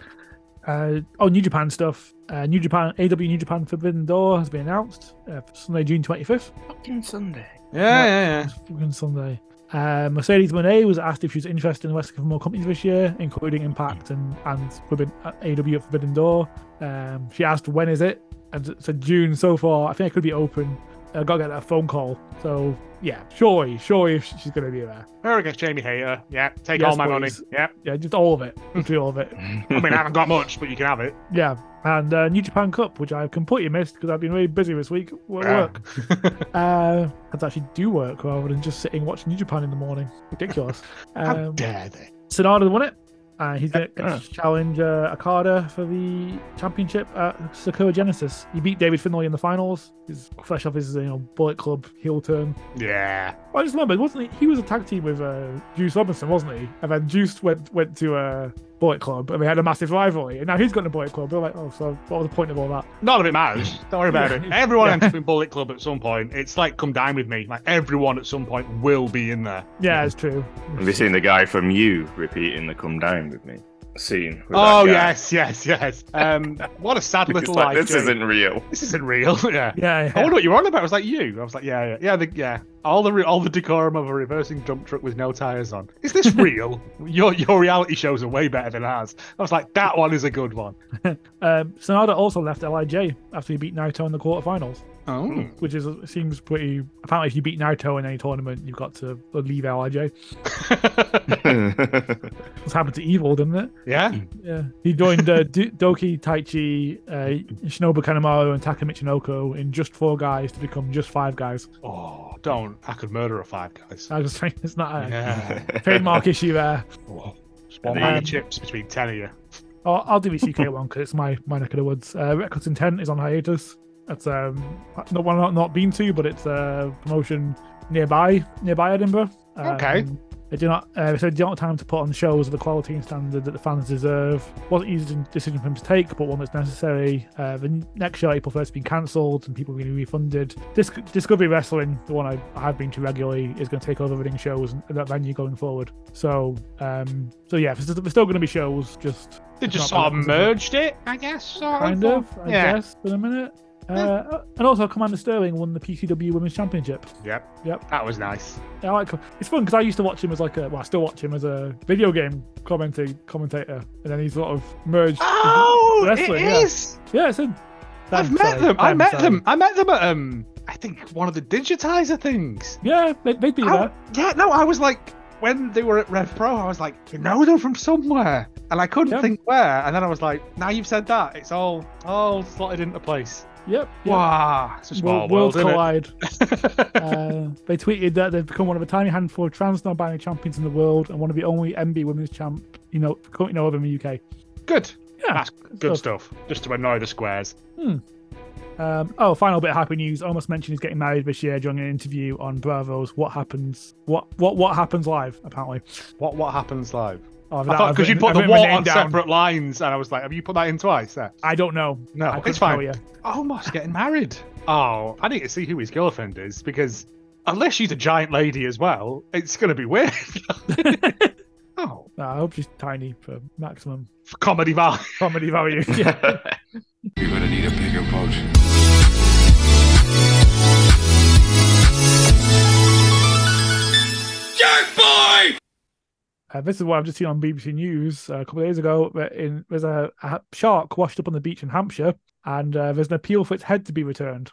Uh, oh, New Japan stuff. Uh, New Japan, AEW New Japan Forbidden Door has been announced uh, for Sunday, June 25th. Fucking Sunday. Yeah, yeah, It's fucking Sunday. Uh, Mercedes Moné was asked if she was interested in wrestling for more companies this year, including Impact and and Forbidden, uh, AEW at Forbidden Door. Um, she asked when is it, and said June so far. I think it could be open. I got to get that phone call. So yeah, surely, surely she's going to be there. Her against Jamie Hayter. Yeah, take Yes, all my money. Yeah, Yeah, just all of it, literally all of it. I mean, I haven't got much, but you can have it. Yeah, and uh, New Japan Cup, which I've completely missed because I've been really busy this week at Yeah. work. uh, had actually do work rather than just sitting watching New Japan in the morning. Ridiculous. How Um, dare they? Sanada won it. Uh, he's going to challenge uh, Okada for the championship at Sakura Genesis. He beat David Finlay in the finals. He's fresh off his you know Bullet Club heel turn. Yeah. I just remembered, wasn't he? He was a tag team with uh, Juice Robinson, wasn't he? And then Juice went went to uh, Bullet Club, and they had a massive rivalry. And now he's got a Bullet Club. They're like, oh, so what was the point of all that? None of it matters. Don't worry about Yeah. it. Everyone Yeah. enters in Bullet Club at some point. It's like come dine with me. Like everyone at some point will be in there. Yeah, it's true. Have you seen the guy from You repeating the "Come Down with Me" scene? Oh yes, yes, yes. Um, what a sad little like, life. this Jake. isn't real. This isn't real. yeah. Yeah, I yeah. wonder what you were on about. I was like, you. I was like, yeah, yeah, yeah, the, yeah. All the re- all the decorum of a reversing dump truck with no tires on. Is this real? your your reality shows are way better than ours. I was like, that one is a good one. Um, Sanada also left LIJ after he beat Naito in the quarterfinals, Oh, which is seems pretty. Apparently, if you beat Naito in any tournament, you've got to leave LIJ. What's happened to Evil, didn't it? yeah. Yeah, he joined uh, D- DOUKI Taichi, uh, Shinobu Kanemaru, and Taka Michinoku in just four guys to become just five guys. Oh, don't. I could murder a five guys. I was just saying, it's not a Yeah. trademark issue there. Whoa. One And bag then- of chips between ten of you. Oh, I'll do the CK one because it's my, my neck of the woods. Uh, Reckless Intent is on hiatus. That's um not one I've not been to, but it's a promotion nearby nearby Edinburgh. Um, Okay. They do not. Uh, so they don't have time to put on shows of the quality and standard that the fans deserve. wasn't an easy decision for him to take, but one that's necessary. Uh, the next show, April first, has been cancelled and people are getting refunded. Dis- Discovery Wrestling, the one I, I have been to regularly, is going to take over ring shows and that venue going forward. So, um, so yeah, there's, there's still going to be shows. Just They It's just sort of bad, is it? merged it, I guess. Sort kind of. of, I yeah. guess, for a minute. Uh, and also, Commander Sterling won the PCW Women's Championship. Yep. Yep. That was nice. I like it's fun because I used to watch him as like a well, I still watch him as a video game commenting commentator, and then he's sort of merged. Oh, Wrestling, it yeah. is. Yeah, it's him. I've met them. I met them. I met them at um I think one of the digitizer things. Yeah, they, they'd be I- there. yeah, no, I was like, when they were at Rev Pro, I was like, you know them from somewhere, and I couldn't Yeah. think where. And then I was like, now you've said that, it's all all slotted into place. Yep. yep. Wow, it's a small World, world, collide. uh, they tweeted that they've become one of a tiny handful of trans non-binary champions in the world and one of the only MB women's champ, you know, currently know of in the UK. good. Yeah, That's good stuff. Just to annoy the squares. Um, oh, final bit of happy news. Omos mentioned he's getting married this year during an interview on Bravo's What Happens. What what what happens live? Apparently, What what happens live? Oh, I thought because you put the what on separate lines, and I was like, have you put that in twice? There? I don't know. No, I it's fine. tell you. Oh, Omos getting married. Oh, I need to see who his girlfriend is because unless she's a giant lady as well, it's going to be weird. oh, No, I hope she's tiny for maximum for comedy value. comedy value. yeah. You're gonna need a bigger boat. Jerk boy! Uh, this is what I've just seen on BBC News uh, a couple of days ago. In, there's a, a shark washed up on the beach in Hampshire, and uh, there's an appeal for its head to be returned.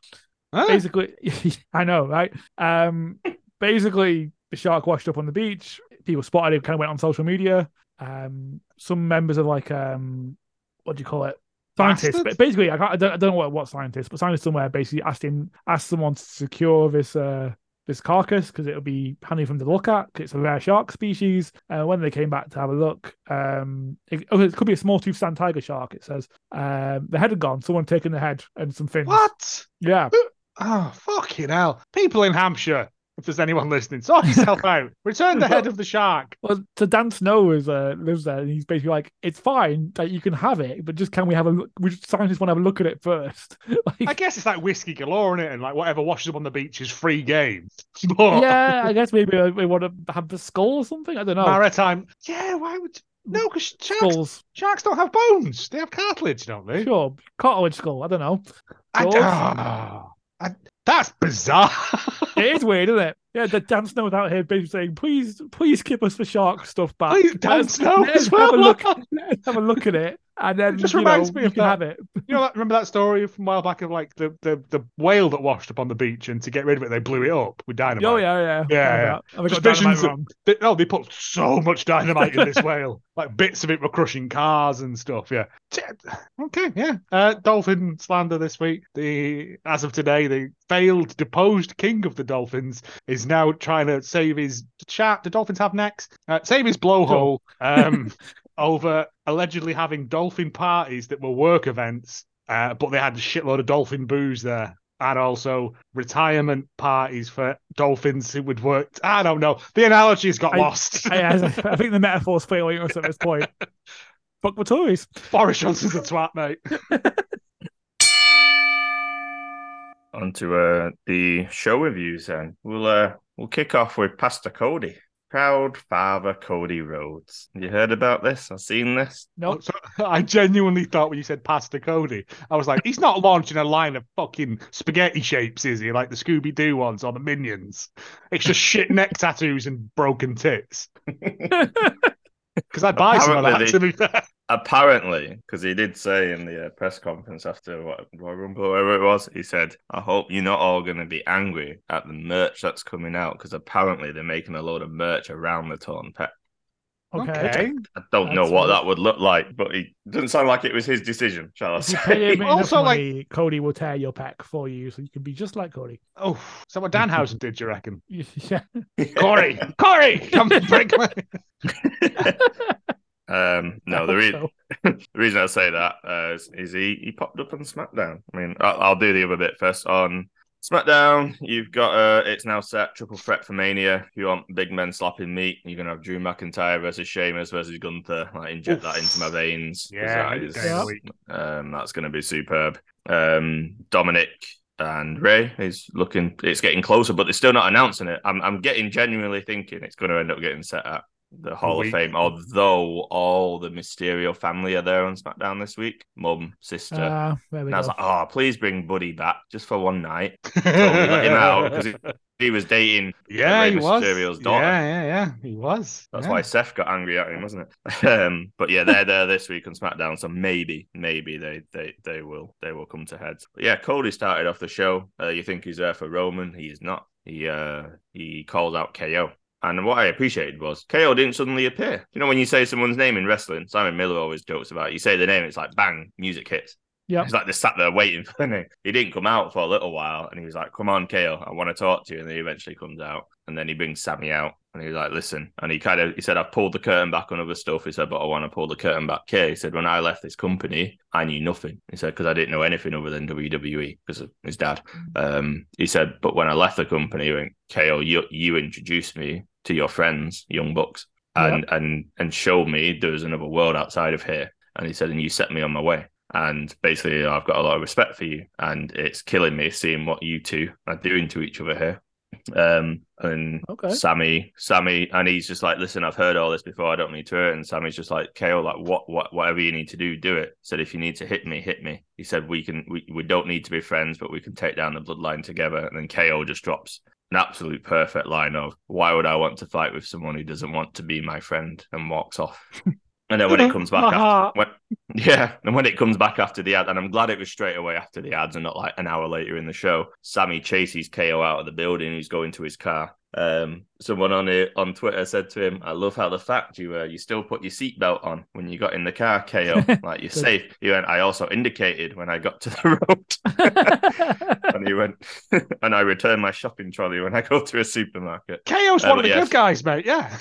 Huh? Basically, I know, right? Um, basically, the shark washed up on the beach. People spotted it, kind of went on social media. Um, some members of like, um, what do you call it? Scientists, but basically, I, I don't, I don't know what, what scientists, but scientists somewhere basically asked him, asked someone to secure this uh, this carcass because it'll be handy for them to look at 'cause it's a rare shark species. Uh, when they came back to have a look, um, it, oh, it could be a small tooth sand tiger shark. It says um, the head had gone. Someone taken the head and some fins. What? Yeah, Oh, fucking hell. People in Hampshire, if there's anyone listening, sort yourself out. Return the head of the shark. well, so Dan Snow is uh, lives there, and he's basically like, it's fine that you can have it, but just can we have a look? We scientists want to have a look at it first. like, I guess it's like whiskey galore in it, and like whatever washes up on the beach is free game. But yeah, I guess maybe uh, we want to have the skull or something. I don't know. maritime. Yeah, why would no? Because sharks, Skulls, sharks don't have bones; they have cartilage, don't they? sure, cartilage skull. I don't know. I, ah, I- that's bizarre. It is weird, isn't it? Yeah, the Dan Snow's out here basically saying, "Please, please give us the shark stuff back. Please, Dan Let's- Snow let's as have a look. Let's have a look at it, and then It just you reminds know, me you of that- have it. You know, that, remember that story from a while back of like the, the, the whale that washed up on the beach, and to get rid of it, they blew it up with dynamite. Oh yeah, yeah, Yeah, yeah. I Just visions of- They, oh, they put so much dynamite in this whale. Like bits of it were crushing cars and stuff. Yeah. Okay. Yeah. Uh, dolphin slander this week. The as of today, the failed, deposed king of the dolphins is now trying to save his chat. The dolphins have necks. Uh, save his blowhole. Um, over allegedly having dolphin parties that were work events, uh, but they had a shitload of dolphin booze there. And also retirement parties for dolphins who would work. I don't know. The analogies got I- lost. I, I, I think the metaphor's failing us at this point. Fuck the toys. Boris Johnson's a twat, mate. On to uh, the show reviews then. We'll uh, we'll kick off with Pastor Cody. Proud father Cody Rhodes. You heard about this? I've seen this. No, So, I genuinely thought when you said Pastor Cody, I was like, he's not launching a line of fucking spaghetti shapes, is he? Like the Scooby Doo ones or the Minions. It's just shit neck tattoos and broken tits. Because I'd buy some of that, Apparently to be fair. Apparently, because he did say in the uh, press conference after what Royal Rumble, whatever it was, he said, "I hope you're not all going to be angry at the merch that's coming out because apparently they're making a load of merch around the torn pec. okay. I don't know what weird. that would look like, but it doesn't sound like it was his decision, shall I say? pay him enough Also, like- Cody will tear your pack for you, so you can be just like Cody. Oh, is that what Danhausen did, you reckon? Yeah. Corey! Corey! Come break my... um, no, the, re- so. the reason I say that uh, is, is he, he popped up on SmackDown. I mean, I'll, I'll do the other bit first. On SmackDown, you've got uh, it's now set triple threat for Mania. If you want big men slapping meat, you're gonna have Drew McIntyre versus Sheamus versus Gunther. Like inject that into my veins. Yeah, that is- day of the week. um, that's gonna be superb. Um, Dominic and Rey is looking. It's getting closer, but they're still not announcing it. I'm I'm getting genuinely thinking it's going to end up getting set at the Hall week. of Fame. Although all the Mysterio family are there on SmackDown this week, mum, sister. There we and I was like, oh, please bring Buddy back just for one night. Totally let him out because he, he was dating. yeah, Rey he was. Mysterio's daughter. Yeah, yeah, yeah, he was. That's yeah. why Seth got angry at him, wasn't it? um, but yeah, they're there this week on SmackDown, so maybe, maybe they they they will they will come to heads. But yeah, Cody started off the show. Uh, you think he's there for Roman? He is not. He uh he calls out KO. And what I appreciated was KO didn't suddenly appear. You know, when you say someone's name in wrestling, Simon Miller always jokes about it. You say the name, it's like bang, music hits. Yeah. It's like they sat there waiting for him. He didn't come out for a little while and he was like, Come on, KO, I want to talk to you. And then he eventually comes out and then he brings Sami out and he was like, Listen. And he kind of he said, I've pulled the curtain back on other stuff. He said, But I want to pull the curtain back here. He said, When I left this company, I knew nothing. He said, Because I didn't know anything other than WWE because of his dad. Um, he said, But when I left the company, when KO, you you introduced me to your friends, Young Bucks, and and and showed me there was another world outside of here. And he said, and you set me on my way. And basically, I've got a lot of respect for you, and it's killing me seeing what you two are doing to each other here. Um, and Okay. Sami, Sami, and he's just like, listen, I've heard all this before. I don't need to hear it. And Sami's just like, KO, like, what, what, whatever you need to do, do it. Said, if you need to hit me, hit me. He said, we can, we, we don't need to be friends, but we can take down the bloodline together. And then KO just drops an absolute perfect line of, why would I want to fight with someone who doesn't want to be my friend and walks off. And then when it comes back after, when, yeah, and when it comes back after the ad, and I'm glad it was straight away after the ads and not like an hour later in the show. Sami chases KO out of the building. He's going to his car. Um, someone on it on Twitter said to him, "I love how the fact you uh, you still put your seatbelt on when you got in the car, KO. like you're safe." He went, "I also indicated when I got to the road." and he went, "And I return my shopping trolley when I go to a supermarket." KO's Uh, one of the yeah. good guys, mate. Yeah.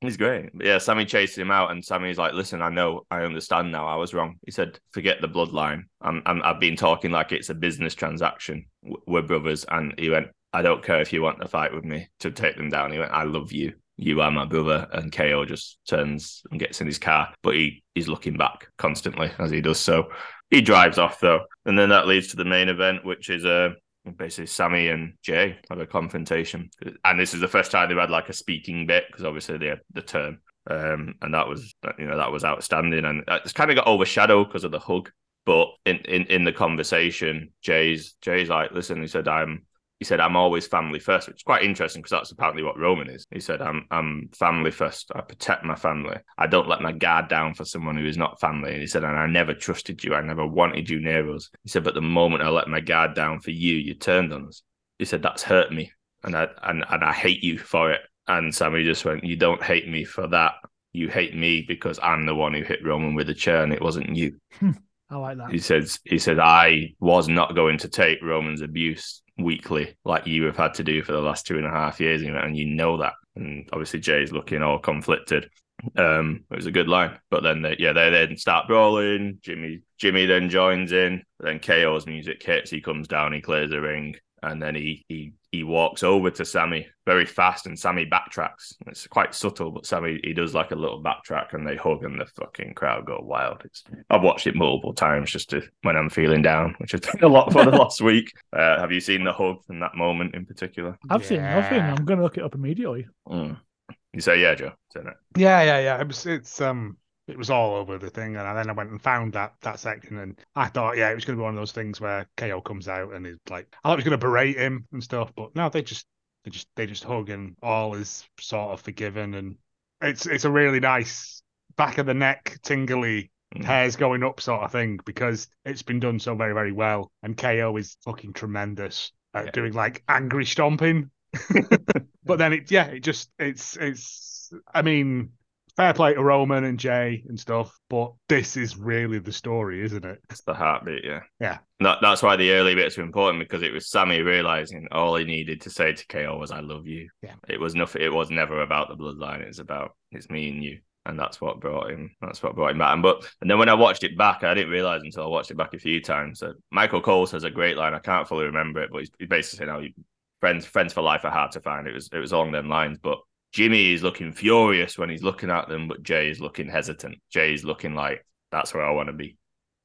He's great. But yeah, Sami chased him out, and Sami's like, "Listen, I know, I understand now. I was wrong." He said, "Forget the bloodline. I'm, I'm I've been talking like it's a business transaction. We're brothers." And he went, "I don't care if you want to fight with me to take them down." He went, "I love you. You are my brother." And KO just turns and gets in his car, but he he's looking back constantly as he does so. He drives off though, and then that leads to the main event, which is uh basically Sami and Jay have a confrontation, and this is the first time they've had like a speaking bit because obviously they had the term, um, and that was you know that was outstanding, and it's kind of got overshadowed because of the hug. But in, in in the conversation, Jay's Jay's like, listen, he said, I'm he said, I'm always family first, which is quite interesting because that's apparently what Roman is. He said, I'm I'm family first. I protect my family. I don't let my guard down for someone who is not family. And he said, and I never trusted you. I never wanted you near us. He said, but the moment I let my guard down for you, you turned on us. He said, that's hurt me. And I and, and I hate you for it. And Sami just went, You don't hate me for that. You hate me because I'm the one who hit Roman with a chair and it wasn't you. I like that. He says he said I was not going to take Roman's abuse weekly like you have had to do for the last two and a half years, and you know that. And obviously Jay's looking all conflicted. Um, it was a good line, but then they, yeah, they then start brawling. Jimmy Jimmy then joins in. Then KO's music hits. He comes down. He clears the ring, and then he he he walks over to Sami very fast, and Sami backtracks. It's quite subtle, but Sami he does like a little backtrack, and they hug, and the fucking crowd go wild. It's I've watched it multiple times just to when I'm feeling down, which has been a lot for the last week. Uh, have you seen the hug from that moment in particular? I've seen nothing. I'm going to look it up immediately. Mm. You say yeah, Joe. Say it. Yeah, yeah, yeah. It was it's um it was all over the thing, and then I went and found that that section, and I thought, yeah, it was going to be one of those things where KO comes out and is like, I thought he was going to berate him and stuff, but no, they just they just they just hug and all is sort of forgiven, and it's it's a really nice back of the neck tingly Mm. hairs going up sort of thing because it's been done so very very well, and KO is fucking tremendous at Yeah. doing like angry stomping. but then it yeah it just it's it's i mean fair play to roman and jay and stuff but this is really the story isn't it It's the heartbeat, yeah. Yeah. That, that's why the early bits were important because it was Sami realizing all he needed to say to KO was "I love you." Yeah. It was nothing. It was never about the bloodline. It's about it's me and you, and that's what brought him. That's what brought him back. And but and then when I watched it back, I didn't realize until I watched it back a few times that Michael Cole says a great line. I can't fully remember it, but he's, he's basically saying, "Oh, you- friends friends for life are hard to find." It was it was along them lines, but. Jimmy is looking furious when he's looking at them, but Jay is looking hesitant. Jay is looking like that's where I want to be.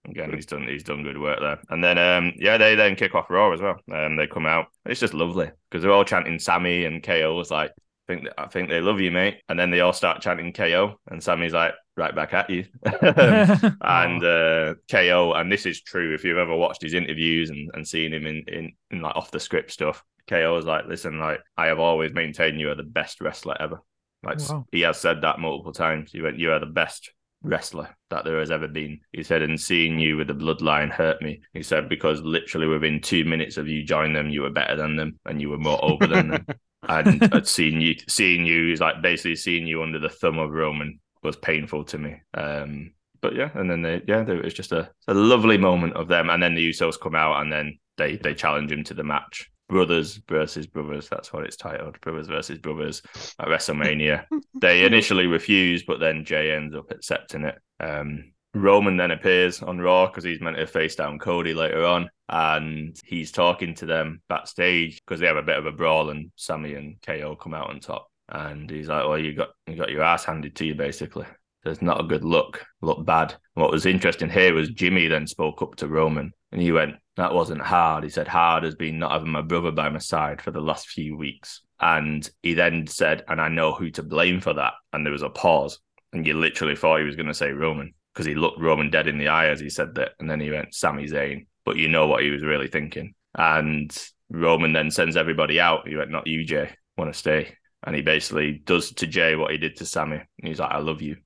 Again, he's done he's done good work there. And then um yeah, they then kick off Raw as well. Um they come out. It's just lovely because they're all chanting Sami and KO was like I think I think they love you, mate. And then they all start chanting KO, and Sami's like, right back at you. and uh, KO, and this is true if you've ever watched his interviews and, and seen him in, in, in like off the script stuff. KO was like, listen, like I have always maintained you are the best wrestler ever. Like Wow. he has said that multiple times. He went, you are the best wrestler that there has ever been. He said, and seeing you with the bloodline hurt me. He said, because literally within two minutes of you joining them, you were better than them and you were more over than them. And uh, seeing you, seeing you is like basically seeing you under the thumb of Roman was painful to me. Um, but yeah, and then they, yeah, there, it was just a, a lovely moment of them. And then the Usos come out and then they they challenge him to the match. Brothers versus brothers. That's what it's titled. Brothers versus brothers at WrestleMania. they initially refuse, but then Jay ends up accepting it. Um, Roman then appears on Raw because he's meant to face down Cody later on, and he's talking to them backstage because they have a bit of a brawl, and Sami and KO come out on top, and he's like, "Well, you got you got your ass handed to you, basically." There's not a good look, look bad. What was interesting here was Jimmy then spoke up to Roman, and he went, "That wasn't hard." He said, "Hard has been not having my brother by my side for the last few weeks." And he then said, "And I know who to blame for that." And there was a pause, and you literally thought he was going to say Roman because he looked Roman dead in the eye as he said that, and then he went Sami Zayn. But you know what he was really thinking. And Roman then sends everybody out. He went, "Not you, Jay. Want to stay?" And he basically does to Jay what he did to Sami. He's like, "I love you.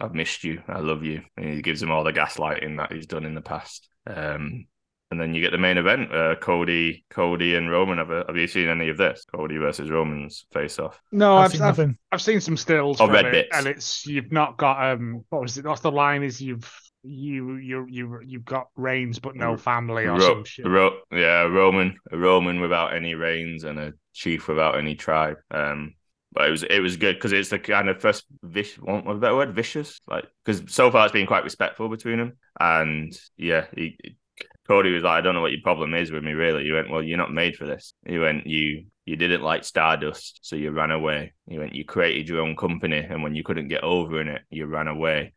I've missed you. I love you." And he gives him all the gaslighting that he's done in the past. Um, and then you get the main event: uh, Cody, Cody, and Roman. Have, have you seen any of this? Cody versus Roman's face off. No, I've I've, seen I've, nothing. I've seen some stills Oh, from red it, bits. and it's you've not got um what was it? What's the line? Is you've you you you you've got reins but no family or Ro- some shit. Ro- yeah, Roman, a Roman without any reins and a chief without any tribe. Um, but it was it was good because it's the kind of first vicious, want a better word, vicious. Like because so far it's been quite respectful between them, and yeah, he, Cody was like, I don't know what your problem is with me, really. He went, well, you're not made for this. He went, you you didn't like Stardust, so you ran away. He went, you created your own company, and when you couldn't get over in it, you ran away.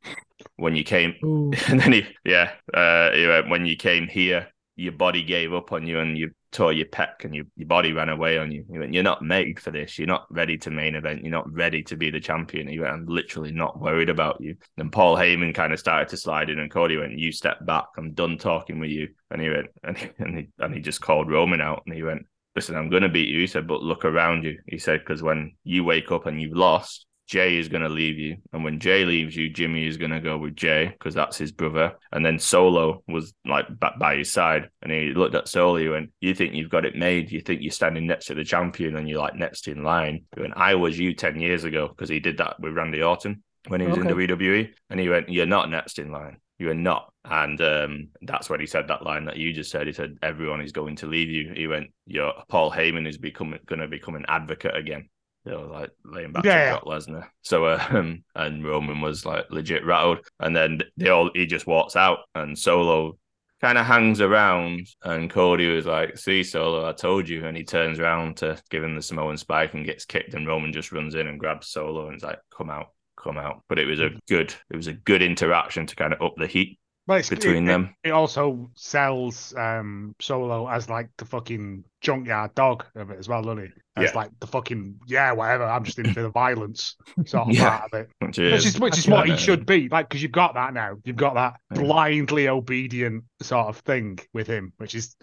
When you came, Ooh. and then he, yeah, uh, he went, when you came here, your body gave up on you and you tore your pec and your, your body ran away on you. He went, You're not made for this. You're not ready to main event. You're not ready to be the champion. He went, I'm literally not worried about you. Then Paul Heyman kind of started to slide in and Cody went, You step back. I'm done talking with you. And he went, and he, and he, and he just called Roman out and he went, Listen, I'm going to beat you. He said, But look around you. He said, Because when you wake up and you've lost, Jay is going to leave you. And when Jay leaves you, Jimmy is going to go with Jay because that's his brother. And then Solo was like by his side. And he looked at Solo and You think you've got it made? You think you're standing next to the champion and you're like next in line. Went, I was you 10 years ago because he did that with Randy Orton when he was in Okay. WWE. And he went, You're not next in line. You are not. And um, that's when he said that line that you just said. He said, Everyone is going to leave you. He went, Your Paul Heyman is becoming going to become an advocate again you know, like laying back Yeah. to Brock Lesnar. So, uh, um, and Roman was like legit rattled, and then they all he just walks out, and Solo kind of hangs around, and Cody was like, "See, Solo, I told you," and he turns around to give him the Samoan spike and gets kicked, and Roman just runs in and grabs Solo and is like, "Come out." Come out, but it was a good, it was a good interaction to kind of up the heat between it, them. It also sells um Solo as like the fucking junkyard dog of it as well, doesn't he? As Yeah. like the fucking yeah, whatever. I'm just in for the violence sort of Yeah. part of it. which Which is, is which is what he should be, like because you've got that now. You've got that Yeah. blindly obedient sort of thing with him, which is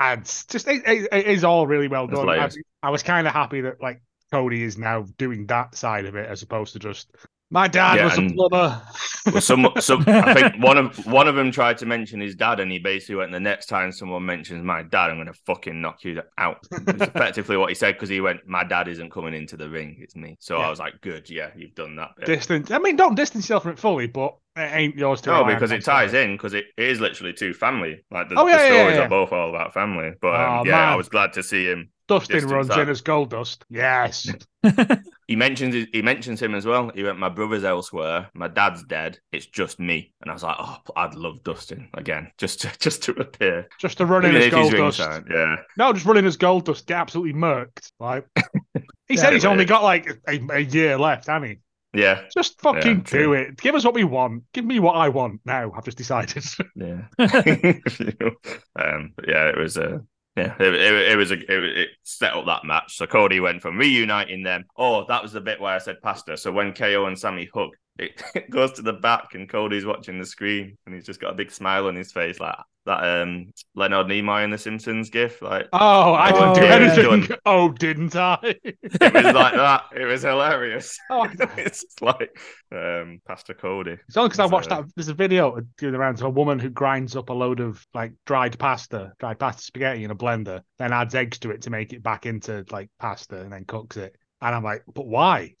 adds just it, it, it is all really well done. I. I was kind of happy that like Cody is now doing that side of it as opposed to just my dad Yeah, was a plumber. Well, some, some, I think one of one of them tried to mention his dad, and he basically went, "The next time someone mentions my dad, I'm going to fucking knock you out." It's effectively what he said because he went, "My dad isn't coming into the ring; it's me." So Yeah. I was like, "Good, yeah, you've done that." Bit. distance. I mean, don't distance yourself from it fully, but it ain't yours to No, rely on because it ties constantly. in because it is literally two family. Like the, Oh, yeah, the yeah, stories yeah. are both all about family. But um, Oh, yeah, I was glad to see him. Dustin distance runs that. in as gold dust. Yes. He mentions he mentions him as well. He went, "My brother's elsewhere. My dad's dead. It's just me." And I was like, "Oh, I'd love Dustin again, just to, just to appear." Just to run in Even as gold dust. ringside, yeah. No, just running as gold dust. Get absolutely murked. Like he Yeah, said, he's only got like a, a year left, hasn't he? Yeah, Just fucking true. do it. Give us what we want. Give me what I want now. I've just decided. yeah. um, yeah, it was uh, Yeah, it, it, it was a it, it set up that match. So Cody went from reuniting them. Oh, that was the bit where I said pasta. So when KO and Sami hug, it, it goes to the back, and Cody's watching the screen, and he's just got a big smile on his face, like that um Leonard Nimoy in The Simpsons gif. Like Oh, I didn't Oh, do yeah. anything. Oh, didn't I? it was like that. It was hilarious. Oh, it's like um Pastor Cody. It's only because I watched uh, that. There's a video doing around of a woman who grinds up a load of like dried pasta, dried pasta spaghetti in a blender, then adds eggs to it to make it back into like pasta, and then cooks it. And I'm like, but why?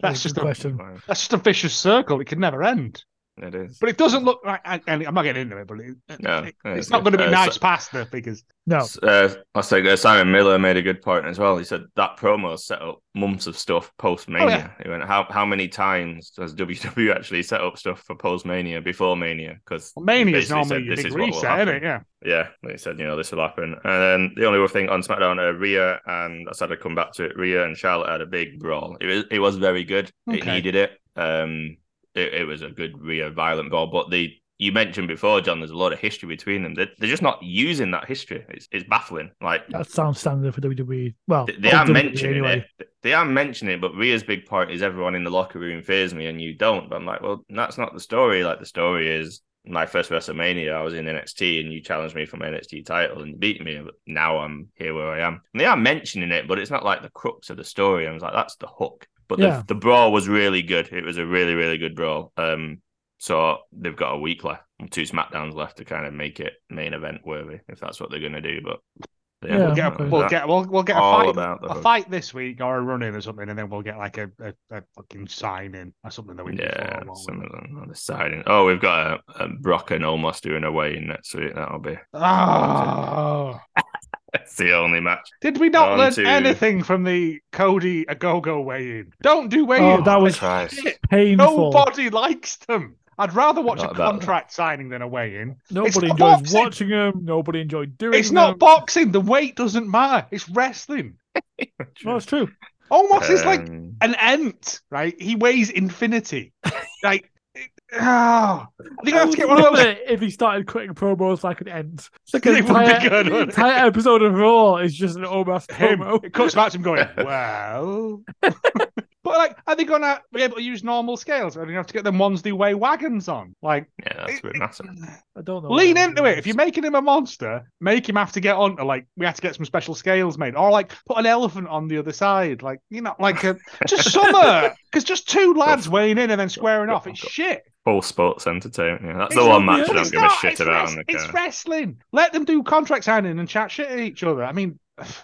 That's just a, question. that's just a vicious circle. It could never end. It is. But it doesn't look like. I, I- I'm not getting into it, but it, No, it- it's it's not going to be Uh, nice so- pasta because No, Uh, I say uh, Simon Miller made a good point as well. He said that promo set up months of stuff post Mania. Oh, yeah. He went, how how many times has WWE actually set up stuff for post Mania before Mania? Because Mania is normally a big reset, isn't it? Yeah. Yeah, he said, you know, this will happen. And then the only other thing on SmackDown, uh, Rhea and I said I'd come back to it. Rhea and Charlotte had a big brawl. It was it was very good. It Okay. needed it. Um, it, it was a good Rhea violent brawl. But the you mentioned before, John, there's a lot of history between them. They're, they're just not using that history. It's, it's baffling. Like that sounds standard for WWE. Well, they, they are WWE mentioning anyway. it. They are mentioning it, but Rhea's big point is everyone in the locker room fears me and you don't. But I'm like, well, that's not the story. Like the story is my first WrestleMania, I was in NXT and you challenged me for my NXT title and beat me. But now I'm here where I am. And they are mentioning it, but it's not like the crux of the story. I was like, that's the hook. But Yeah. the, the brawl was really good. It was a really, really good brawl. Um, so they've got a week left, two SmackDowns left to kind of make it main event worthy, if that's what they're going to do. But Yeah, We'll get, okay. we'll get we'll, we'll get a fight about a fight this week or a run in or something, and then we'll get like a, a, a fucking sign in or something that we Yeah, before, some of them on the side. Oh, we've got a, a Brock and Omos doing away in next week. That'll be Oh, that's the only match. did we not On learn to- anything from the Cody Agogo weigh in? Don't do weigh in. Oh, that was Christ. Shit. painful. Nobody likes them. I'd rather watch Not a about contract signing than a weigh in. Nobody enjoys boxing. watching them. Nobody enjoyed doing it. It's not boxing. The weight doesn't matter. It's wrestling. No, it's true. Omos is like Um, an ant, right? He weighs infinity. like, it- oh, I think I have to get one of love those. it if he started cutting promos like an end. It's like It an would be entire, good, wouldn't it? entire episode of Raw is just an Omos Him, promo. it cuts back to him going, well. but like, are they gonna be able to use normal scales? Or are they gonna have to get them ones they weigh wagons on? Like, yeah, that's a bit massive. I don't know. lean into it. If you're making him a monster, make him have to get onto like we have to get some special scales made, or like put an elephant on the other side, like you know, like a, just summer. Because just two lads weighing in and then squaring oh, off, oh, it's shit. Full sports entertainment. Yeah, that's It's the one match I don't give not, a shit about wrest- on the It's wrestling. Let them do contract signing and chat shit at each other. I mean,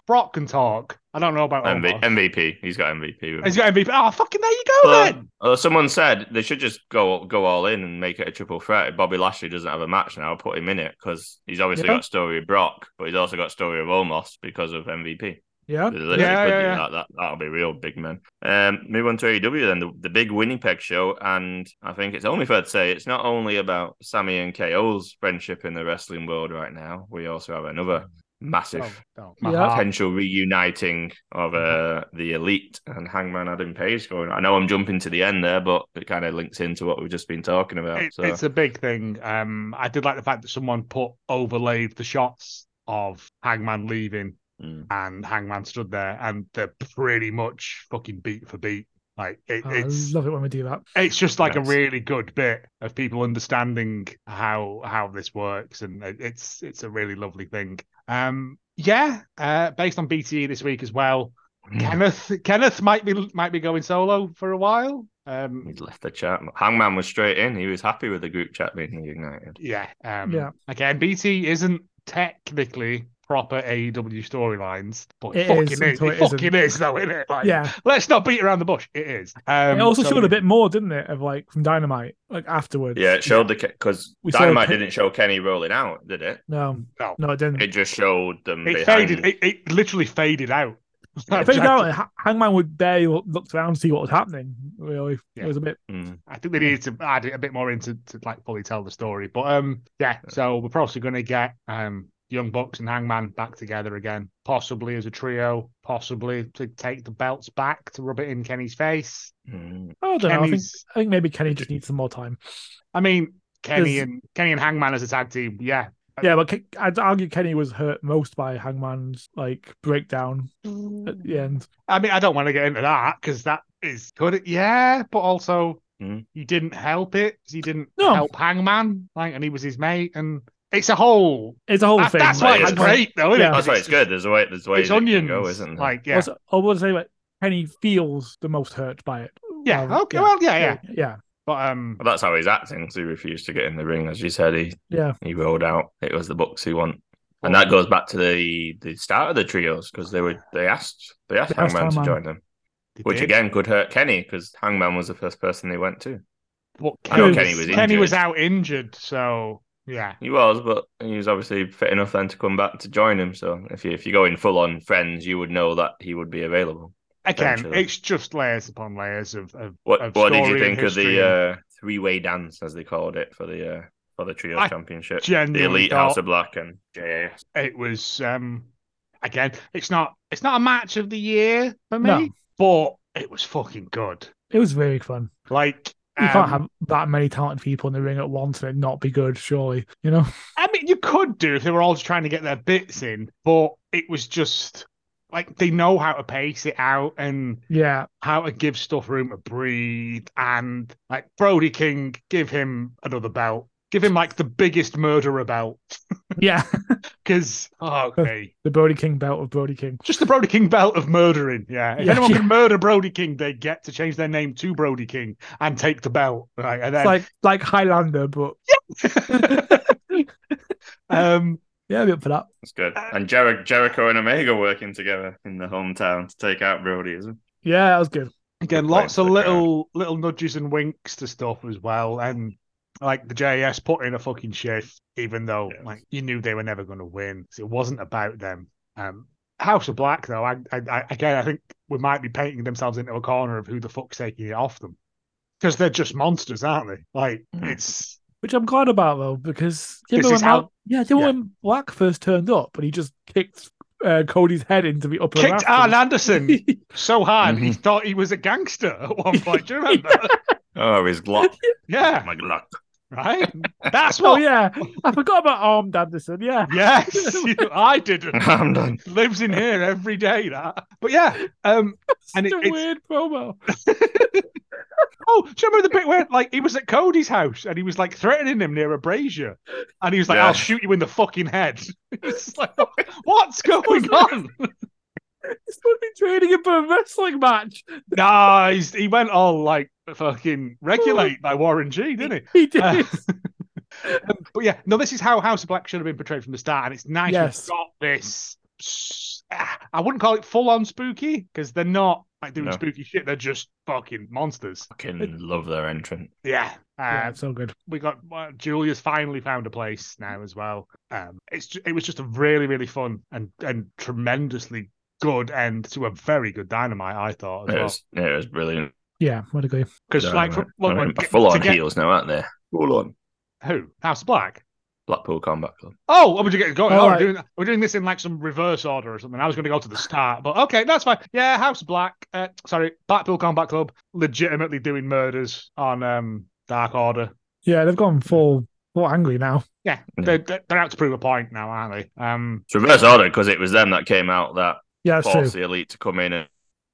Brock can talk. I don't know about MV- MVP. He's got MVP. He's got MVP. Oh, fucking there you go Well, then. uh, someone said they should just go go all in and make it a triple threat. If Bobby Lashley doesn't have a match now, I'll put him in it because he's obviously Yeah. got story of Brock, but he's also got story of Omos because of MVP. Yeah. Yeah, yeah, yeah. That, that. That'll be real big man. Um, move on to AEW then, the, the big Winnipeg show. And I think it's only fair to say it's not only about Sami and KO's friendship in the wrestling world right now. We also have another massive Oh, oh, Yeah. potential reuniting of uh, the elite and Hangman Adam Page going. I know I'm jumping to the end there, but it kind of links into what we've just been talking about. It- so It's a big thing. Um, I did like the fact that someone put overlaid the shots of Hangman leaving mm. and Hangman stood there, and they're pretty much fucking beat for beat. Like it, I it's love it when we do that. it's just like Nice. a really good bit of people understanding how how this works, and it's it's a really lovely thing. Um, yeah, uh, based on BTE this week as well. Kenneth Kenneth might be might be going solo for a while. Um, He'd left the chat. Hangman was straight in. He was happy with the group chat being united. Yeah. Um, Yeah. Again, BT isn't technically proper AEW storylines, but It it fucking is is. It, it fucking isn't. though, isn't it? Like, Yeah. Let's not beat around the bush. It is. Um, it also so- showed a bit more, didn't it, of like from Dynamite, like afterwards. Yeah, it showed the because We saw Dynamite Ken- didn't show Kenny rolling out, did it? No, No. no, it didn't. It just showed them It behind. faded. It, it literally faded out. I think out, Hangman would barely looked around to see what was happening. Really, Yeah. it was a bit. Mm. I think they needed to add a bit more into to like fully tell the story. But um, yeah. So we're probably going to get um Young Bucks and Hangman back together again, possibly as a trio, possibly to take the belts back to rub it in Kenny's face. Mm. I don't know. I think, I think maybe Kenny just needs some more time. I mean, Kenny and Kenny and Hangman as a tag team, yeah. Yeah, but I'd argue Kenny was hurt most by Hangman's like breakdown at the end. I mean, I don't want to get into that because that is good. Yeah, but also Mhm. he didn't help it. He didn't No. help Hangman, like, and he was his mate, and it's a whole. It's a whole that- thing. that's why it's it's- great, though. Isn't Yeah. it? That's why it's good. There's a way. There's ways It's it can onions, go, isn't there? like yeah, Also, I would say like Kenny feels the most hurt by it. yeah. Well, Okay, well, yeah, yeah. yeah, But um, But that's how he's acting. 'cause he refused to get in the ring, as you said. He yeah. he rolled out. It was the Bucks he want, and that goes back to the the start of the trios because they were they asked they asked They asked Hangman to Hangman. join them, they which did. again could hurt Kenny because Hangman was the first person they went to. But I Kenny Kenny was Kenny was out injured, so yeah. He was, but he was obviously fit enough then to come back to join him. So if you if you go in full on friends, you would know that he would be available. Again, Potentially. it's just layers upon layers of. of What of what did you think of the uh, three way dance as they called it for the uh, for the trio I championship? The Elite House of Black and JAS. it was um again. It's not. It's not a match of the year for me, No. but it was fucking good. It was very fun. Like You um, can't have that many talented people in the ring at once and it not be good, surely. You know? I mean, you could do if they were all just trying to get their bits in, but it was just like they know how to pace it out and Yeah. how to give stuff room to breathe. And like Brody King, give him another belt. Give him like the biggest murderer belt. Yeah. Because, oh, okay. the Brody King belt of Brody King. Just the Brody King belt of murdering. Yeah. If Yeah, anyone yeah. can murder Brody King, they get to change their name to Brody King and take the belt. Right. And It's then, like like Highlander, but Yeah. um, yeah, I'd be up for that. That's good. Uh, And Jer- Jericho and Omega working together in the hometown to take out Brody, isn't it? Yeah, that was good. Again, Good lots of for the crowd. little little nudges and winks to stuff as well, and like the JAS put in a fucking shift, even though Yes. like you knew they were never going to win. So it wasn't about them. Um, House of Black, though, I, I, I again, I think we might be painting themselves into a corner of who the fuck's taking it off them because they're just monsters, aren't they? Like Mhm. it's Which I'm glad about though, because This remember is when how- Mal- yeah, do you remember when Black first turned up and he just kicked uh, Cody's head into the upper kicked rafters? Arn Anderson so hard he Mhm. thought he was a gangster at one point. Do you remember? Oh, his Glock. yeah, My Glock. Right. That's Oh what. yeah, I forgot about Armed Anderson. Yeah, Yes, I didn't. I'm lives in here every day. That, but yeah, um, and it, a it's weird promo. oh, do you remember the bit where like he was at Cody's house and he was like threatening him near a brazier, and he was like, Yeah. "I'll shoot you in the fucking head." It's like, what's going on? He's supposed to be training him for a wrestling match. nah, he's, he went all like fucking regulate by Warren G, didn't he? He did. Uh, Um, but yeah, no, this is how House of Black should have been portrayed from the start, and it's nice Yes. we've got this. ah, I wouldn't call it full on spooky because they're not like doing No. spooky shit. They're just fucking monsters. Fucking love their entrance. Yeah. Uh, yeah, it's so good. we got uh, Julia's finally found a place now as well. Um, it's ju- it was just a really really fun and and tremendously good end to a very good dynamite. I thought as It well was, yeah, it was brilliant. Yeah, I'd agree. because Yeah, like I for, look, I mean, look, full on get- heels now, aren't they? Full on. Who House of Black? Blackpool Combat Club. Oh, what would you get going? Oh, Oh, we're doing we're doing this in like some reverse order or something. I was going to go to the start, but okay, that's fine. Yeah, House of Black. Uh, sorry, Blackpool Combat Club, legitimately doing murders on um Dark Order. Yeah, they've gone full full angry now. Yeah, Yeah. they're they're they're out to prove a point now, aren't they? Um, It's reverse order because it was them that came out that Yeah, that's forced true. the elite to come in and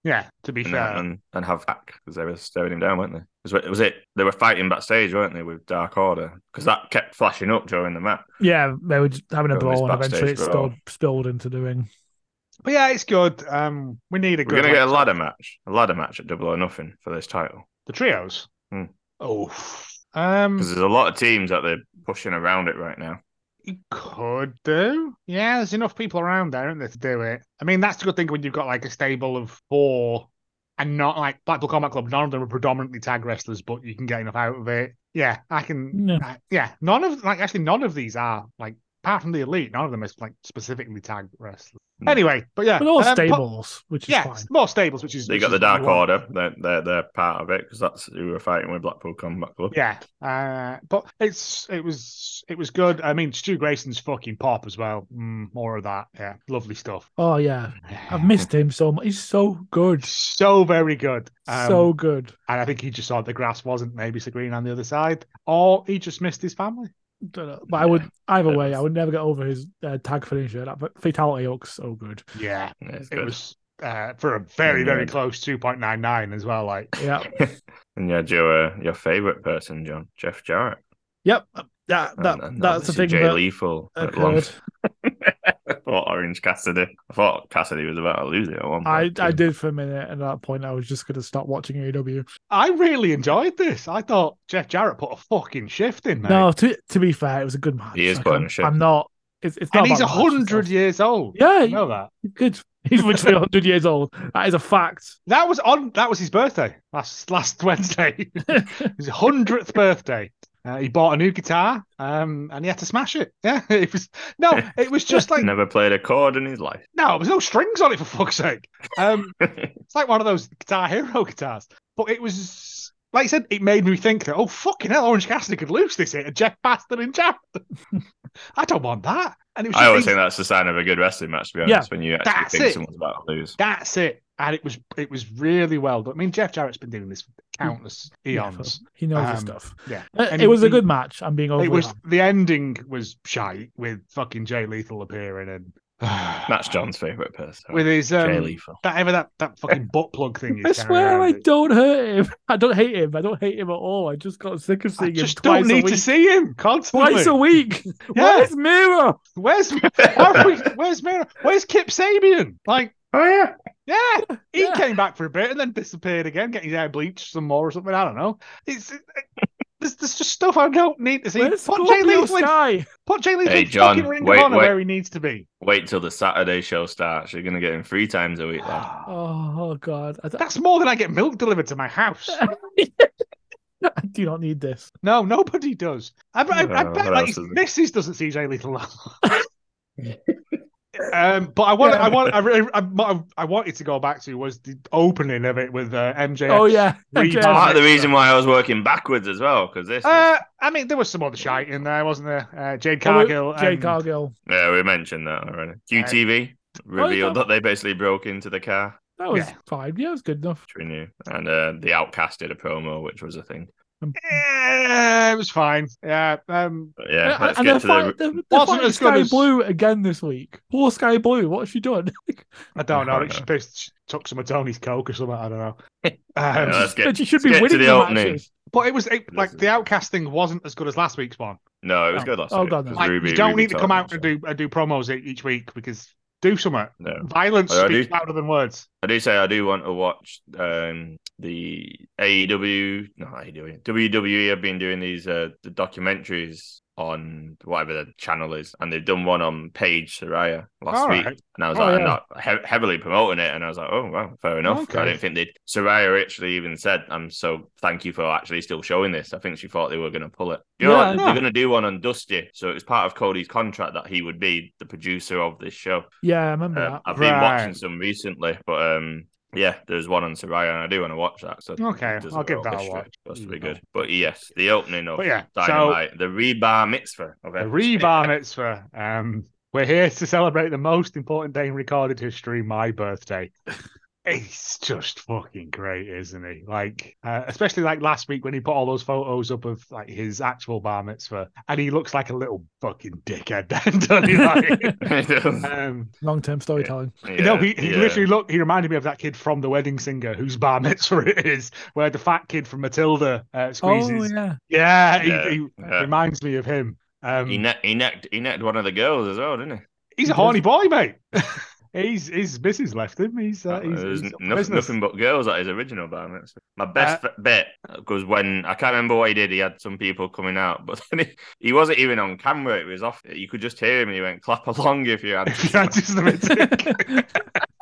yeah. To be and, fair, and, and have back because they were staring him down, weren't they? Was it, was it they were fighting backstage, weren't they, with Dark Order? Because that kept flashing up during the match. Yeah, they were just having a brawl and eventually it backstage brawl. spilled, spilled into the ring. but yeah, it's good. Um, we need a We're good. gonna get a ladder match, a ladder match at Double or Nothing for this title The trios. Hmm. Oh, um, because there's a lot of teams that they're pushing around it right now. You could do. Yeah, there's enough people around there, isn't there, to do it. I mean, that's the good thing when you've got like a stable of four and not like Blackpool Combat Club, none of them are predominantly tag wrestlers, but you can get enough out of it. Yeah, I can. Yeah. uh, yeah, none of like actually none of these are like apart from the elite, none of them is like specifically tag wrestlers. Hmm. Anyway, but yeah, But all um, but- stables, which is yeah, fine. more stables, which is They got the Dark you. Order, they're, they're they're part of it because that's who we're fighting with Blackpool Combat Club. Yeah, uh, but it's it was it was good. I mean, Stu Grayson's fucking pop as well. Mm, more of that. Yeah, lovely stuff. Oh yeah, I've missed him so much. He's so good, so very good. Um, so good. and I think he just saw the grass wasn't maybe so green on the other side, or he just missed his family. Don't know. But I would either way. I would never get over his uh, tag finisher. That fatality looks so good. Yeah, Yeah, it good. was uh, for a very very close two point nine nine as well. Like Yeah. and you had your uh, your favorite person, John Jeff Jarrett. Yep. That that And- and that's the obviously thing Jay that Lethal. at long- occurred. I thought Orange Cassidy. I thought Cassidy was about to lose it at one I point. I too. did for a minute, and at that point, I was just going to stop watching AEW. I really enjoyed this. I thought Jeff Jarrett put a fucking shift in, mate. No, to to be fair, it was a good match. He is Like, putting I'm, a shift. I'm not. It's, it's not. and he's about hundred years old. Yeah, You know that. good. He's literally hundred years old. That is a fact. That was on. That was his birthday last last Wednesday. his hundredth birthday. Uh, he bought a new guitar, um, and he had to smash it. Yeah, it was no, it was just like Never played a chord in his life. no, there was no strings on it for fuck's sake. Um, it's like one of those Guitar Hero guitars, but it was like I said, it made me think that oh fucking hell, Orange Cassidy could lose this hit, and Jeff Bastard and Jarrett. I don't want that. And it was I always think that's the sign of a good wrestling match. To be Yeah, honest, when you actually think it. someone's about to lose. That's it. And it was it was really well done. I mean, Jeff Jarrett's been doing this for countless Yeah, eons. he knows his Um, stuff. yeah. Uh, And it was a good match. I'm being over. it was the ending was shite with fucking Jay Lethal appearing and That's John's favorite person. with his Jay um, Lethal. that ever that, that fucking butt plug thing. I swear I around. don't hurt him. I don't hate him. I don't hate him at all. I just got sick of I seeing him just don't a need week. to see him constantly. Twice a week. Yeah. Where's Miro? Where's why where's Mira? Where's Kip Sabian? Like, Oh yeah, yeah, he Yeah. came back for a bit and then disappeared again, getting his hair bleached some more or something. I don't know. It's it, there's, there's just stuff I don't need to see. Where's Put Jay Scorpio Lethal in, Sky? put Jay Lethal Hey, John, fucking Ring wait, of wait. where he needs to be. wait till the Saturday show starts. You're gonna get him three times a week. Lad. Oh, oh God. That's more than I get milk delivered to my house. I do not need this. No, nobody does. I, I, I Uh, bet what like else his is there? missus doesn't see Jay Lethal. um, but I want, I want, I, really- I, I, I wanted to go back to was the opening of it with uh, MJF. Oh yeah. Reed Okay. Barrett. Part of the reason why I was working backwards as well, because this. was- Uh, I mean, there was some other shite in there, wasn't there? Uh, Jade Oh, wait, Cargill. Jade and- Cargill. yeah, we mentioned that already. QTV revealed that they basically broke into the car, That was Yeah. fine. Yeah, it was good enough. which we knew, and uh, the Outcast did a promo, which was a thing. Yeah, it was fine. Yeah. Um, yeah, let's and get they're, to fight, the. they're, they're Wasn't fighting as good Sky as- Blue again this week. Poor Skye Blue. What's she done? I don't know. I She know. pissed, she took some of Tony's coke or something. I don't know. Um, Yeah, let's get, she should be get to winning the the opening. matches. but it was it, like the outcast thing wasn't as good as last week's one. No, it was Oh. good last Oh, week. God, no. 'cause Like, Ruby- you don't Ruby need to come out and so. do uh, do promos e- each week because do something. No. Violence I speaks do- louder than words. I do say I do want to watch um, the AEW, no AEW, WWE have been doing these uh, the documentaries on whatever the channel is, and they've done one on Paige Saraya last All week, right. and I was Oh, like, yeah. not he- heavily promoting it, and I was like, oh well, fair enough. Okay. I didn't think they'd. Saraya actually even said, "I'm so thank you for actually still showing this." I think she thought they were going to pull it. You know, Yeah, what? yeah. they're going to do one on Dusty, so it was part of Cody's contract that he would be the producer of this show. Yeah, I remember Um, that. I've been watching some recently, but um, yeah, there's one on Saraya, and I do want to watch that. So Okay, I'll give that a watch. Supposed to be good. But yes, the opening of But yeah, so- the rebar mitzvah of The Rebar Mitzvah. Um, we're here to celebrate the most important day in recorded history, my birthday. He's just fucking great, isn't he? Like, uh, especially like last week when he put all those photos up of like his actual bar mitzvah, and he looks like a little fucking dickhead, doesn't he? Like, um, Long term storytelling. you know, he, he yeah. literally looked. He reminded me of that kid from The Wedding Singer, whose bar mitzvah it is, where the fat kid from Matilda uh, squeezes. Oh yeah. yeah, he, Yeah, he yeah. reminds me of him. Um, He, ne- he necked he necked one of the girls as well, didn't he? He's a horny boy, mate. He's his missus left him. He's uh, he's, he's nothing, nothing but girls at his original bar mitzvah. My best f- bet was when I can't remember what he did. He had some people coming out, but then he, he wasn't even on camera. It was off. You could just hear him, and he went, "Clap along if you had." Anti-Semitic.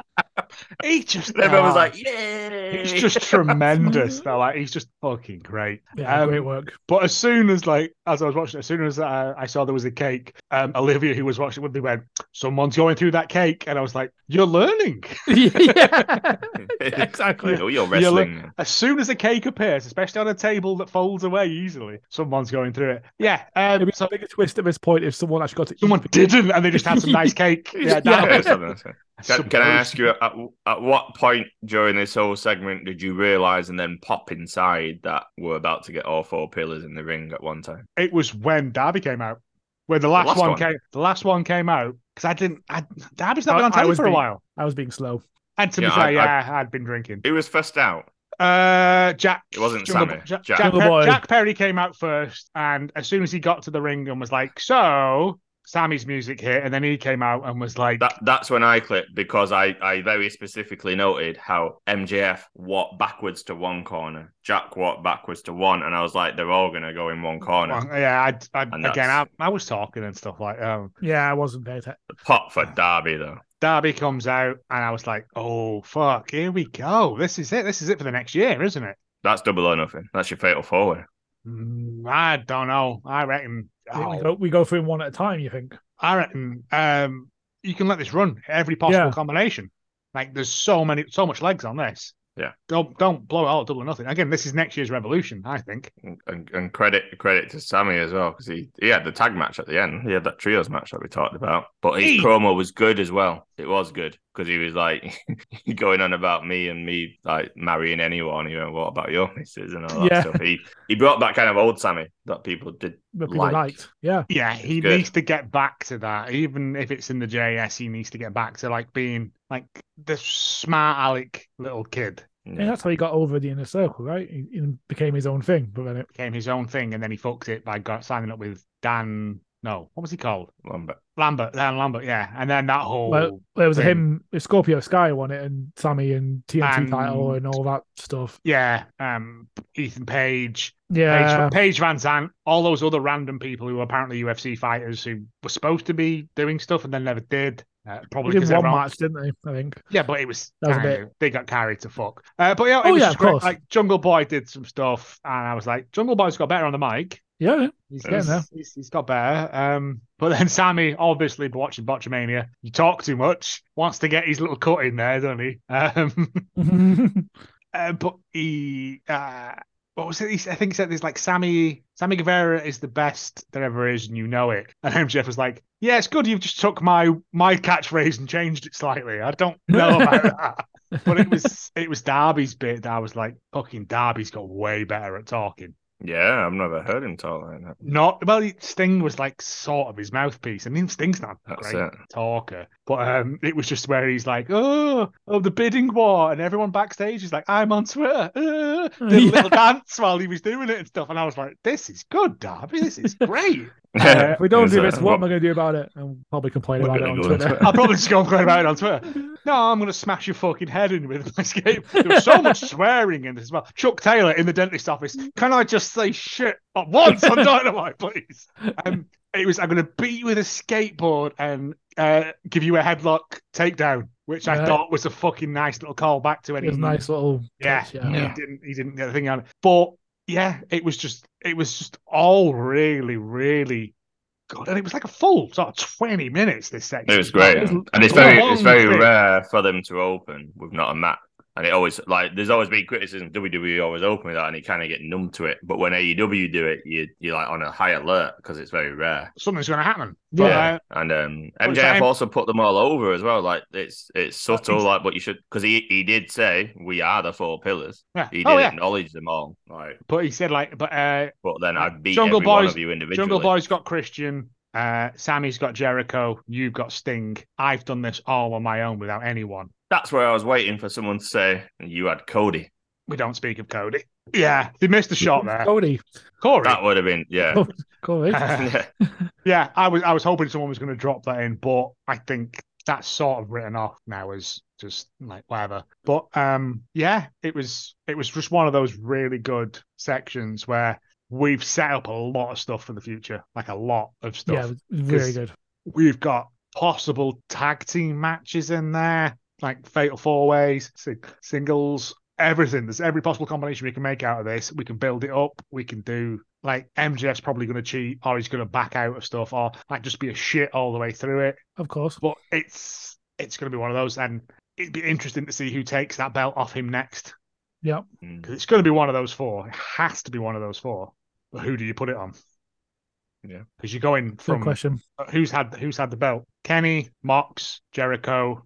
he just And everyone was oh, like, "Yeah!" he's just tremendous. though. Like he's just fucking great. Yeah, Um, great work. But as soon as like as I was watching, as soon as uh, I saw there was a cake, um, Olivia who was watching with me went, "Someone's going through that cake," and I was like, "You're learning." yeah. exactly. Oh, you're You're wrestling. As soon as a cake appears, especially on a table that folds away easily, someone's going through it. Yeah. Um, It'd be a bigger twist at this point if someone actually got to eat Someone didn't, and they just had some nice cake. Yeah, Yeah. Down. Yeah, something like that. Can, can I ask you at, at what point during this whole segment did you realize and then pop inside that we're about to get all four pillars in the ring at one time? It was when Darby came out. When the last, last one, one? came, the last one came out because I didn't. I, Darby's not I- been on I telly was for a while. I was being slow. And to Yeah, be fair, I- I- yeah, I, had been drinking. Who was first out? Uh, Jack. It wasn't Jungle, Sammy, Jack, Jack. Jack, Boy. Jack Perry came out first, and as soon as he got to the ring and was like, "So." Sammy's music hit, and then he came out and was like, That that's when I clicked because I, I very specifically noted how MJF walked backwards to one corner, Jack walked backwards to one, and I was like, they're all gonna go in one corner. Well, yeah, I, I, again, I, I was talking and stuff like, um, Yeah, I wasn't paying attention. The pot for Darby though. Darby comes out, and I was like, oh fuck, here we go. This is it. This is it for the next year, isn't it? That's double or nothing. That's your fatal forward. Mm, I don't know. I reckon. We oh, go, we go through one at a time. You think? I reckon um, you can let this run every possible Yeah. combination. Like there's so many, so much legs on this. Yeah. Don't don't blow it all double or nothing. Again, this is next year's revolution. I think. And, and credit credit to Sammy as well because he, he had the tag match at the end. He had that trios match that we talked about. But his He- promo was good as well. It was good because he was like going on about me and me like marrying anyone. You know, what about your missus and all that Yeah. stuff. He he brought back kind of old Sammy that people did. That people Like. liked. Yeah. Yeah, he good. needs to get back to that. Even if it's in the JS, he needs to get back to like being like the smart aleck little kid. And that's how he got over the inner circle, right? He, he became his own thing. But then it, Became his own thing, and then he fucked it by got, signing up with Dan. No, what was he called? Lambert. Lambert. Dan Lambert. Yeah, and then that whole well, there was thing. him, Scorpio Sky won it, and Sammy and TNT And- title and all that stuff. yeah, um, Ethan Page, Yeah. Paige, Paige VanZant, all those other random people who were apparently UFC fighters who were supposed to be doing stuff and then never did. Uh, probably because one everyone, match, didn't they? I think. yeah, but it was, was they got carried to fuck. Uh, but yeah, it Oh, was yeah, of great. course. Like Jungle Boy did some stuff, and I was like, Jungle Boy's got better on the mic. Yeah. He's, Getting there. he's, he's got better. Um, but then Sammy, obviously watching Botchamania, you talk too much, wants to get his little cut in there, doesn't he? Um, Uh, but he, uh, what was it? He, I think he said there's like Sammy, Sammy Guevara is the best there ever is, and you know it. And MJF was like, "Yeah, it's good. You've just took my my catchphrase and changed it slightly. I don't know about that." But it was it was Darby's bit that I was like, "Fucking Darby's got way better at talking." Yeah, I've never heard him talk like that. Not well, he- Sting was like sort of his mouthpiece, and even Sting's not a That's great it. talker. But um, it was just where he's like, "Oh, oh, the bidding war," and everyone backstage is like, "I'm on Twitter." Uh, did a Yeah. little dance while he was doing it and stuff, and I was like, "This is good, Darby. This is great." If we don't do this, what what- am I going to do about it? I'll probably complain We're about it on go on Twitter. Twitter. I'll probably just go and complain about it on Twitter. No, I'm going to smash your fucking head in with my skate. There was so much swearing in this as well. Chuck Taylor in the dentist office. Can I just say shit at once on Dynamite, please? Um, it was I'm going to beat you with a skateboard and uh, give you a headlock takedown, which I thought was a fucking nice little call back to It any was a nice little yeah, touch, yeah. he didn't he didn't get the thing on it. But yeah, it was just it was just all really, really good. And it was like a full sort of 20 minutes this section. It was great, It was- and it's it was a very it's very rare for them to open with not a match. And it always like there's always been criticism. WWE always open with that, and you kind of get numb to it. But when AEW do it, you you're like on a high alert because it's very rare. Something's going to happen. But, Yeah, uh, and um, but MJF also put them all over as well. Like it's it's subtle, ex- like but you should because he he did say we are the four pillars. yeah. He did oh, yeah. acknowledge them all. Like, But he said, like, but uh, but then I beat Jungle every one Boys- of you individually. Jungle Boy's got Christian. Uh, Sammy's got Jericho. You've got Sting. I've done this all on my own without anyone. That's where I was waiting for someone to say you had Cody. We don't speak of Cody. Yeah, they missed a shot there. Cody. Corey. That would have been yeah. Cody. yeah. Yeah, I was I was hoping someone was going to drop that in, but I think that's sort of written off now as just like whatever. But um, yeah, it was it was just one of those really good sections where we've set up a lot of stuff for the future, like a lot of stuff. yeah, it was really 'Cause- good. We've got possible tag team matches in there, like fatal four ways, sing- singles, everything. There's every possible combination we can make out of this. We can build it up. We can do like MJF's probably going to cheat, or he's going to back out of stuff, or like just be a shit all the way through it. Of course. But it's it's going to be one of those, and it'd be interesting to see who takes that belt off him next, Yeah. Mm. because it's going to be one of those four. It has to be one of those four. But who do you put it on? Yeah. because you're going Good from question. who's had who's had the belt? Kenny, Mox, Jericho,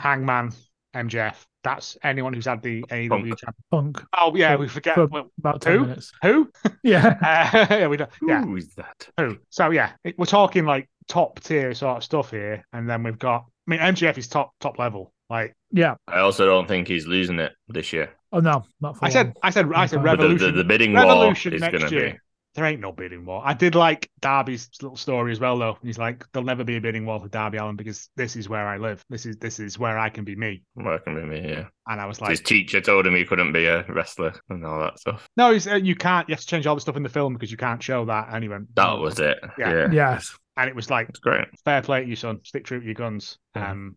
Hangman, MJF. That's anyone who's had the AEW Punk. champion. Punk Oh yeah, Punk. we forget for about ten who? minutes. who. Yeah, Uh, yeah, we don't. Yeah, Who is that? who. So yeah, it- we're talking like top tier sort of stuff here, and then we've got. I mean, MJF is top top level. Like yeah. I also don't think he's losing it this year. Oh no, not for I said. I said, I said, But But the, revolution. the, the bidding war Revolution is going to be. There ain't no bidding war. I did like Darby's little story as well, though. He's like, there'll never be a bidding war for Darby Allin because this is where I live. This is this is where I can be me. Working with me, yeah. And I was like, His teacher told him he couldn't be a wrestler and all that stuff. no, he's, uh, you can't. You have to change all the stuff in the film because you can't show that. And he went, That was it. Yeah. Yeah, Yes. And it was like, it's great. fair play to you, son. Stick true to your guns. Yeah. Um,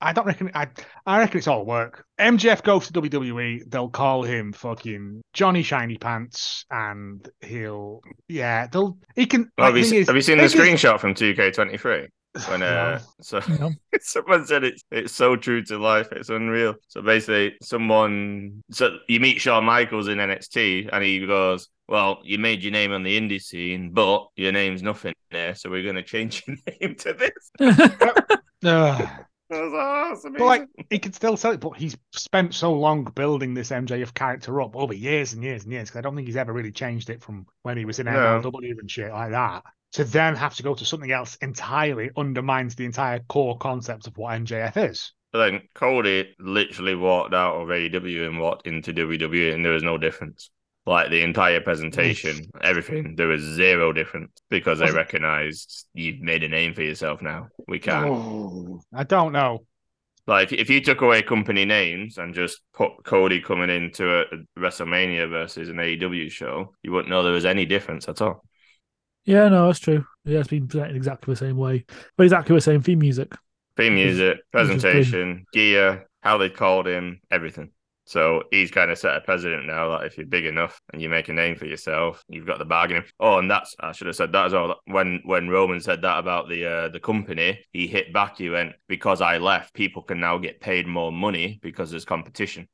I don't reckon. I I reckon it's all work. MJF goes to WWE. They'll call him fucking Johnny Shiny Pants, and he'll yeah. They'll he can. Well, have, you, is- have you seen the thing is- screenshot from 2K23? When uh, so No. someone said it's it's so true to life, it's unreal. So basically, someone so you meet Shawn Michaels in NXT, and he goes, "Well, you made your name on the indie scene, but your name's nothing there, so we're going to change your name to this." Ugh. I was like, "Oh, But like he could still sell it, but he's spent so long building this MJF character up over years and years and years. Because I don't think he's ever really changed it from when he was in No. MLW and shit like that. To then have to go to something else entirely undermines the entire core concept of what MJF is. But then Cody literally walked out of AEW and walked into WWE, and there was no difference. Like the entire presentation, everything, there was zero difference because they oh. recognized you've made a name for yourself now. We can't. Oh, I don't know. Like if, if you took away company names and just put Cody coming into a, a WrestleMania versus an AEW show, you wouldn't know there was any difference at all. Yeah, no, that's true. Yeah, it's been presented exactly the same way, but exactly the same theme music. Theme music, presentation, gear, how they called him, everything. So he's kind of set a precedent now that if you're big enough and you make a name for yourself, you've got the bargaining. Oh, and that's I should have said that as well. When when Roman said that about the uh, the company, he hit back. He went because I left, people can now get paid more money because there's competition.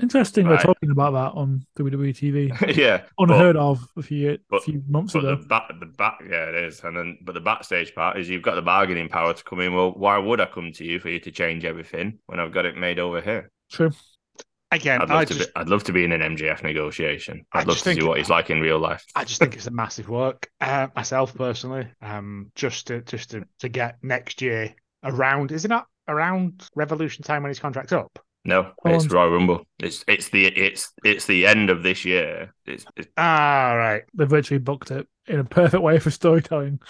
Interesting, Right. we're talking about that on WWE TV. yeah, Unheard of a few, but- few months But ago. the back, the back, yeah, it is. And then, but the backstage part is you've got the bargaining power to come in. Well, why would I come to you for you to change everything when I've got it made over here? True. Again, I'd I love to just, be. I'd love to be in an MJF negotiation. I I'd love just to see what he's like in real life. I just think it's a massive work. Uh, myself personally, um, just to just to, to get next year around. Is it not around Revolution time when his contract's up? No, Hold it's on. Royal Rumble. It's it's the it's it's the end of this year. It's, it's Ah, right. They've virtually booked it in a perfect way for storytelling.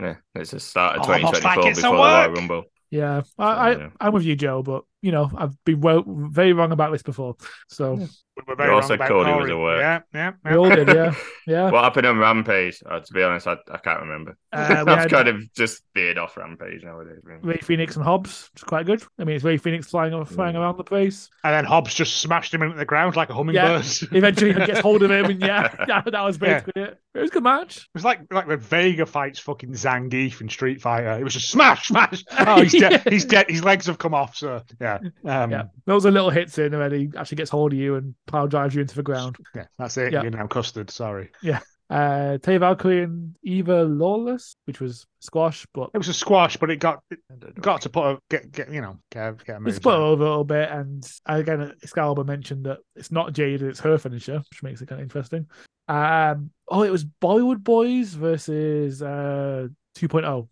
yeah, it's the start of Almost 2024 like before the Royal. Rumble. Yeah, I, I, yeah. I'm with you, Joe, but you know, I've been well, very wrong about this before. So We were You very all wrong said about Cody was Corey. a work. Yeah, yeah, we all did, yeah, yeah. What happened on Rampage? Uh, to be honest, I, I can't remember. Uh, I've had kind of just veered off Rampage nowadays. really. Rey Fenix and Hobbs, which is quite good. I mean, it's Rey Fenix flying flying Mm. around the place. And then Hobbs just smashed him into the ground like a hummingbird. Yeah. Eventually, he gets hold of him, and yeah, that, that was Yeah. basically it. It was a good match. It was like like when Vega fights fucking Zangief in Street Fighter. It was just smash, smash. Oh, he's dead. Yeah. He's dead. His legs have come off. So yeah, um, Yeah, those are little hits in, and he actually gets hold of you and power drives you into the ground. yeah, that's it. Yeah. You're now custard. Sorry. Yeah. Uh, Taya Valkyrie and Eva Lawless, which was squash, but It was a squash, but it got it got to put a get get you know get get a move. It's put over a little bit, and again, Excalibur mentioned that it's not Jade, it's her finisher, which makes it kind of interesting. Um, oh, it was Bollywood Boys versus uh 2.0.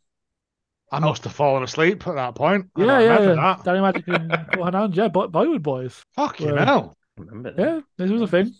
I must have fallen asleep at that point. I Yeah, don't yeah, remember yeah. that. Danny Magic and Cole Hanan, yeah, Bo- Bollywood Boys. Fucking Well, hell. Remember that? Yeah, this was a thing.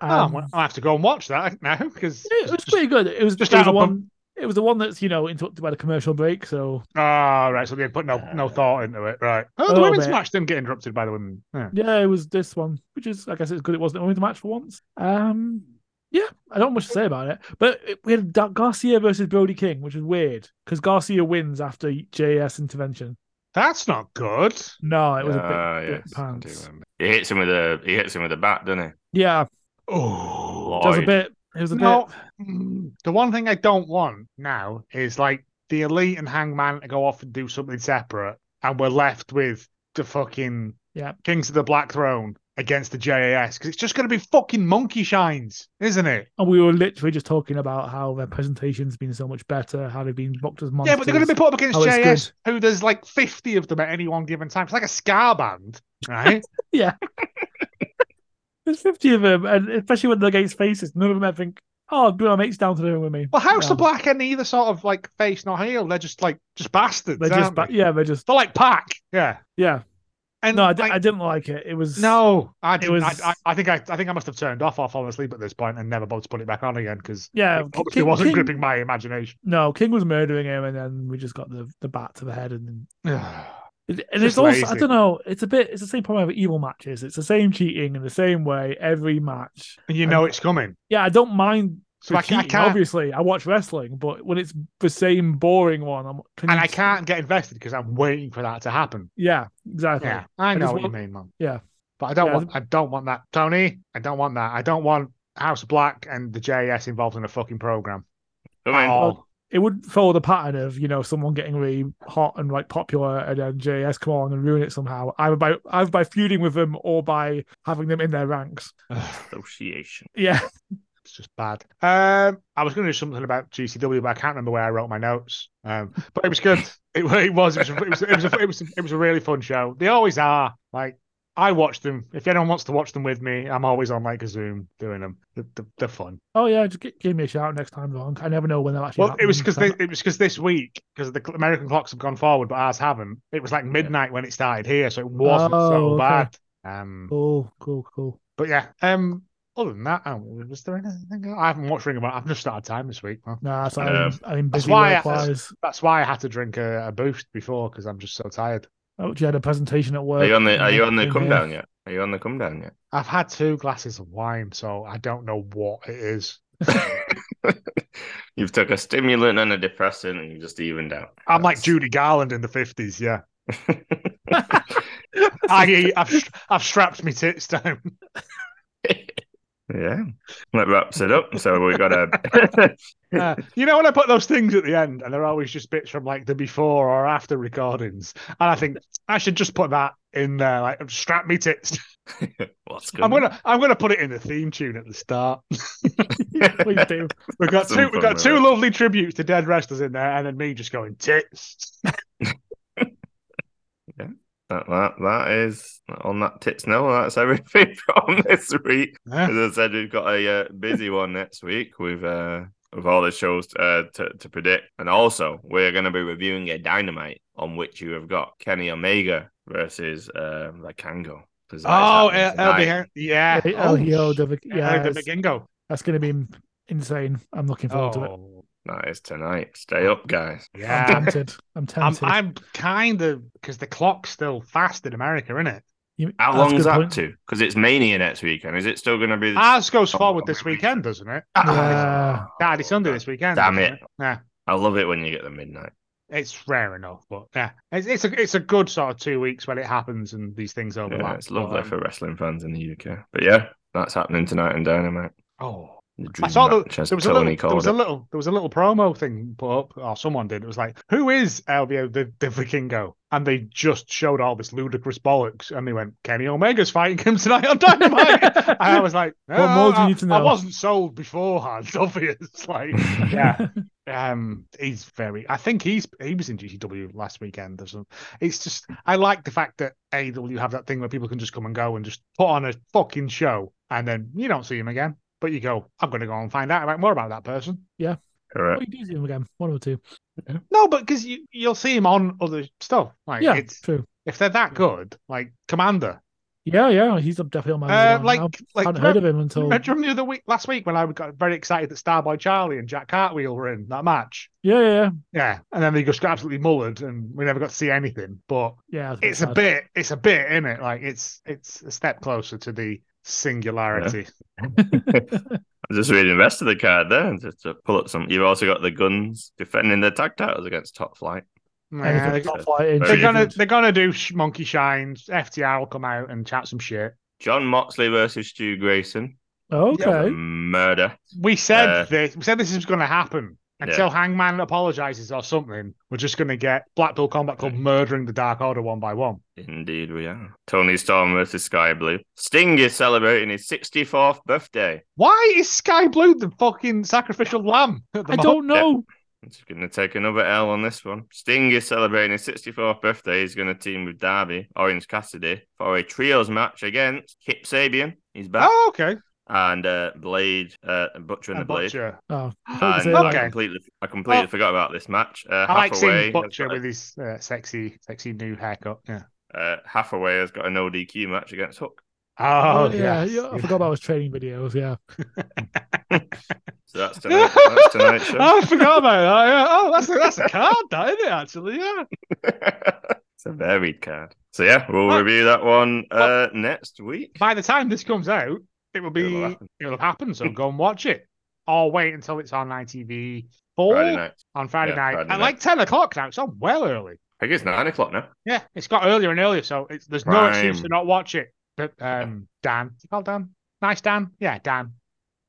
Oh, Um, well, I'll have to go and watch that now because it was pretty good. It was just just it was out the of one. It was the one that's you know interrupted by the commercial break. So Ah, right. So they put no no thought into it, right? Oh, the women's bit. match didn't get interrupted by the women. Yeah. yeah, it was this one, which is I guess it's good. It wasn't only the match for once. Um, yeah, I don't have much to say about it. But we had Dar- Garcia versus Brody King, which is weird because Garcia wins after JS intervention. That's not good. No, it was a bit, bit yes, I do pants. He hits him with a he hits him with a bat, doesn't he? Yeah, Oh, it was a bit. It was a No. bit. Mm, the one thing I don't want now is like the elite and Hangman to go off and do something separate, and we're left with the fucking Yeah. Kings of the Black Throne against the JAS because it's just going to be fucking monkey shines, isn't it? And we were literally just talking about how their presentation's been so much better, how they've been booked as monsters. Yeah, but they're going to be put up against oh, JAS, who there's like 50 of them at any one given time. It's like a ska band, right? Yeah. There's 50 of them, and especially when they're against faces, none of them ever think, oh, bring my mates down to the room with me. well, House No. of Black are neither sort of like face nor heel. They're just like, just bastards. They're just, ba- they? yeah, they're just, They're like Pack. Yeah. yeah. And No, I, d- like, I didn't like it. It was, no, I didn't. was- I, I, think I, I think I must have turned off or fallen asleep at this point and never bothered to put it back on again because yeah. it obviously King- wasn't King- gripping my imagination. No, King was murdering him, and then we just got the, the bat to the head, and and and it's also I don't know. It's a bit. It's the same problem with evil matches. It's the same cheating in the same way every match. you know it's coming. Yeah, I don't mind So for I, ca- I can't, Obviously, I watch wrestling, but when it's the same boring one, I'm can and you- I can't get invested because I'm waiting for that to happen. Yeah, exactly. Yeah, I just know what you mean, man. Yeah. But I don't Yeah, want I don't want that. Tony, I don't want that. I don't want House of Black and the JS involved in a fucking program. I mean, Oh, It would follow the pattern of you know someone getting really hot and like popular, and then JS come on and ruin it somehow, either by either by feuding with them or by having them in their ranks. association. Yeah, it's just bad. Um, I was going to do something about GCW, but I can't remember where I wrote my notes. Um, but it was good. It, it was. It was. It was. It was, a, it was. It was a really fun show. They always are. Like I watch them. If anyone wants to watch them with me, I'm always on like a Zoom doing them. They're, they're, they're fun. Oh yeah, just gi- give me a shout next time along. I never know when they're actually. Well, it was because it was because this week because the American clocks have gone forward, but ours haven't. It was like midnight when it started here, so it wasn't Oh, so okay. bad. Um, Cool, cool, cool. but yeah. Um, other than that, oh, was there anything? I haven't watched Ring of Honor. I've just started time this week. Man. Nah, so Yeah. I'm, um, I'm That's busy why I- work-wise. That's why I had to drink a, a boost before because I'm just so tired. Oh, you had a presentation at work. Are you on the Are you on the come here. down yet? Are you on the come down yet? I've had two glasses of wine, so I don't know what it is. You've took a stimulant and a depressant, and you just evened out. I'm like Judy Garland in the fifties. Yeah, I, I've I've strapped me tits down. Yeah, that wraps it up. So we got a Uh, you know when I put those things at the end, and they're always just bits from like the before or after recordings, and I think I should just put that in there, like strap me tits. what's good. I'm gonna I'm gonna put it in the theme tune at the start. Please do. We've got Some two we've got two lovely tributes to dead wrestlers in there, and then me just going tits. That, that that is on that tits no. That's everything from this week. Yeah. As I said, we've got a uh, busy one next week with uh with all the shows uh, to to predict, and also we're going to be reviewing a dynamite on which you have got Kenny Omega versus uh, Lakango. Oh, El- El- yeah. El Oh, Hijo de yeah, yeah, the it's- that's going to be insane. I'm looking forward to it. That is tonight. Stay up, guys. I'm yeah. tempted. I'm I'm tempted. I'm kind of because the clock's still fast in America, isn't it? You- How that's long is that point. to? Because it's Mania next weekend. Is it still going to be? Ours goes Oh, forward this wait, wait. weekend, doesn't it? Yeah. Saturday, Sunday this weekend. Damn doesn't it. Yeah, I love it when you get the midnight. it's rare enough, but yeah, it's it's a it's a good sort of two weeks when it happens and these things overlap. Yeah, it's lovely But, um, for wrestling fans in the UK. But yeah, that's happening tonight in Dynamite. Oh, The I saw the, there was a little there was it. a little there was a little promo thing put up, or someone did. It was like, "Who is LBO the, the Vikingo?" And they just showed all this ludicrous bollocks, and they went, "Kenny Omega's fighting him tonight on Dynamite." and I was like, What more do you "Oh, need to I, I wasn't sold beforehand, obvious. Like, yeah, um, he's very. I think he's he was in GCW last weekend or something. It's just I like the fact that AEW have that thing where people can just come and go and just put on a fucking show, and then you don't see him again. But you go, I'm going to go and find out about more about that person. Yeah. Correct. What do you do to him again? One or two. No, but because you you'll see him on other stuff. Like Yeah, it's true. if they're that good, like Commander. Yeah, yeah, he's up definitely on my Uh, radar. like I like hadn't heard of him until Remember remember the other week last week when I got very excited that Starboy Charlie and Jack Cartwheel were in that match. yeah, yeah, yeah. Yeah, and then they just got absolutely mullered, and we never got to see anything. But yeah that's it's a bit, it's a bit in it. Like it's it's a step closer to the singularity. I'm just reading the rest of the card there and just to pull up some. You've also got the Guns defending their tag titles against Top Flight. Yeah, they, top flight in Very they're gonna they're gonna do sh- monkey shines. FTR will come out and chat some shit. Jon Moxley versus Stu Grayson. Okay. Murder. We said Uh, this. We said this is going to happen. Until Hangman apologizes or something, we're just going to get Blackpool Combat Club murdering the Dark Order one by one. Indeed, we are. Toni Storm versus Skye Blue. Sting is celebrating his 64th birthday. Why is Skye Blue the fucking sacrificial lamb? at the I moment? don't know. He's going to take another L on this one. Sting is celebrating his 64th birthday. He's going to team with Darby, Orange Cassidy, for a trios match against Kip Sabian. He's back. Oh, okay. And uh, Blade, uh, Butcher and the Blade. Butcher. Oh, I And said, I Okay. completely, I completely Oh. forgot about this match. Uh, I like seeing Butcher with his uh, sexy, sexy new haircut. Yeah. uh, Hathaway has got an no DQ match against Hook. Oh, yeah, yes. yeah, I forgot about his training videos. Yeah, So that's tonight. that's tonight's show. oh, I forgot about that. Yeah. Oh, that's a, that's a card, that isn't it? Actually, yeah. it's a varied card. So yeah, we'll Right. review that one uh, next week. By the time this comes out, it will be It'll it'll happen. So go and watch it, or wait until it's on ITV four Friday night. on Friday Yeah, night Friday at night. like ten o'clock now. It's on well early. I think it's nine o'clock now. Yeah, it's got earlier and earlier, so it's, there's no excuse to not watch it. But um, Dan, is he called Dan? Nice Dan, yeah, Dan.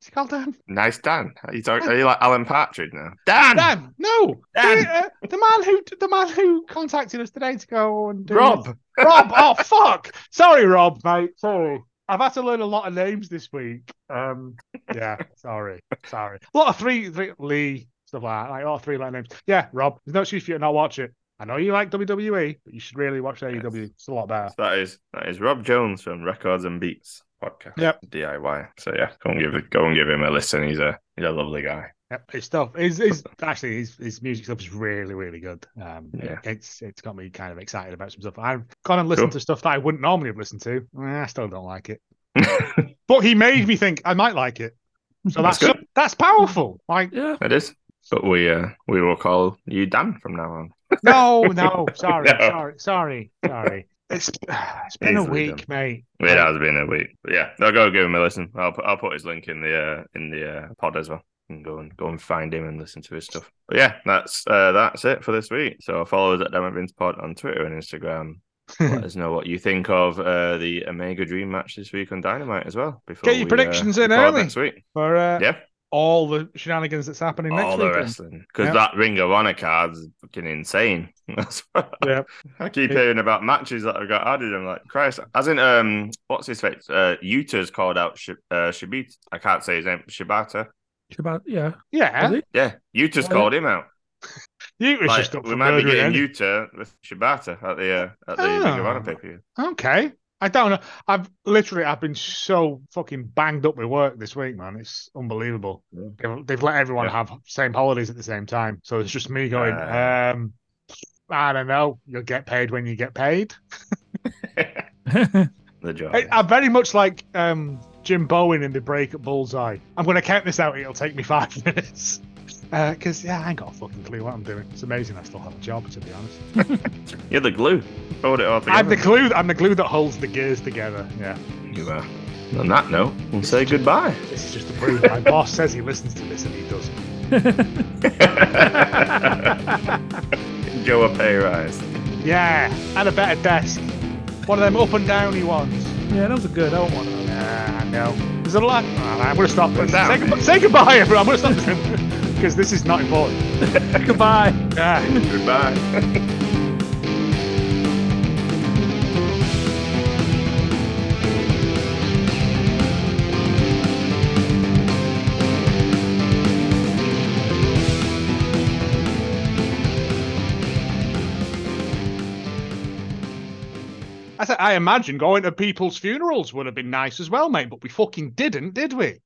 Is he called Dan? Nice Dan. Are you, talking, are you like Alan Partridge now? Dan. Dan, no, Dan. The, uh, the man who the man who contacted us today to go and do Rob. Rob. Oh fuck! Sorry, Rob, mate. Sorry. I've had to learn a lot of names this week. Um, yeah, sorry, sorry. A lot of three, three Lee stuff like that, like all three letter names. Yeah, Rob. There's no excuse for you to not watch it. I know you like WWE, but you should really watch AEW. It's a lot better. That is that is Rob Jones from Records and Beats podcast. Yep. DIY. So yeah, go and give it, go and give him a listen. He's a he's a lovely guy. Yep, his stuff is is actually his his music stuff is really really good. Um, Yeah. it's it's got me kind of excited about some stuff. I've gone and listened Cool. to stuff that I wouldn't normally have listened to. Eh, I still don't like it, but he made me think I might like it. So that's That's good. that's powerful. Like yeah. it is. But we uh we will call you Dan from now on. no, no, sorry, No. sorry, sorry, sorry. It's it's been a Easily week, mate. It has been a week. But yeah, I'll go give him a listen. I'll put I'll put his link in the uh, in the uh, pod as well. And go and go and find him and listen to his stuff. But yeah, that's uh, that's it for this week. So follow us at Damn Pod on Twitter and Instagram. Let us know what you think of uh, the Omega Dream match this week on Dynamite as well. Before Get your we, predictions uh, in early. next week. For uh, Yeah, all the shenanigans that's happening next all the wrestling because Yeah. that Ring of Honor card's is fucking insane. That's Yeah. I keep Yeah. hearing about matches that have got added. I'm like, Christ, as in um, what's his face? Uh, Yuta's called out Sh- uh, Shibita. I can't say his name. Shibata. About yeah. Yeah, Yeah, Yuta's Oh, called him out. you was Like, just up we might be getting any- Yuta with Shibata at the uh, at the Ring of Honor Oh. pay per view. Okay. I don't know. I've literally I've been so fucking banged up with work this week, man. It's unbelievable. Yeah. They've, they've let everyone Yeah. have same holidays at the same time. So it's just me going, Uh. um I don't know. You'll get paid when you get paid. the job. I, I'm very much like um Jim Bowen in the break at Bullseye. I'm gonna count this out, it'll take me five minutes. Uh, because yeah, I ain't got a fucking clue what I'm doing. It's amazing I still have a job, to be honest. You're the glue. Hold it all together. I'm the glue. I'm the glue that holds the gears together. Yeah. You are. On that note, we'll say goodbye. This is just to prove my boss says he listens to this and he doesn't. Joe a pay rise. Yeah, and a better desk. One of them up and downy ones. Yeah, those are good. I don't want those. Yeah, I know. There's a lot. Oh, I'm gonna stop this. down. Say, goodbye, say goodbye, everyone. I'm gonna stop this because this is not important. Goodbye. Yeah. Goodbye. I imagine going to people's funerals would have been nice as well, mate. But we fucking didn't, did we?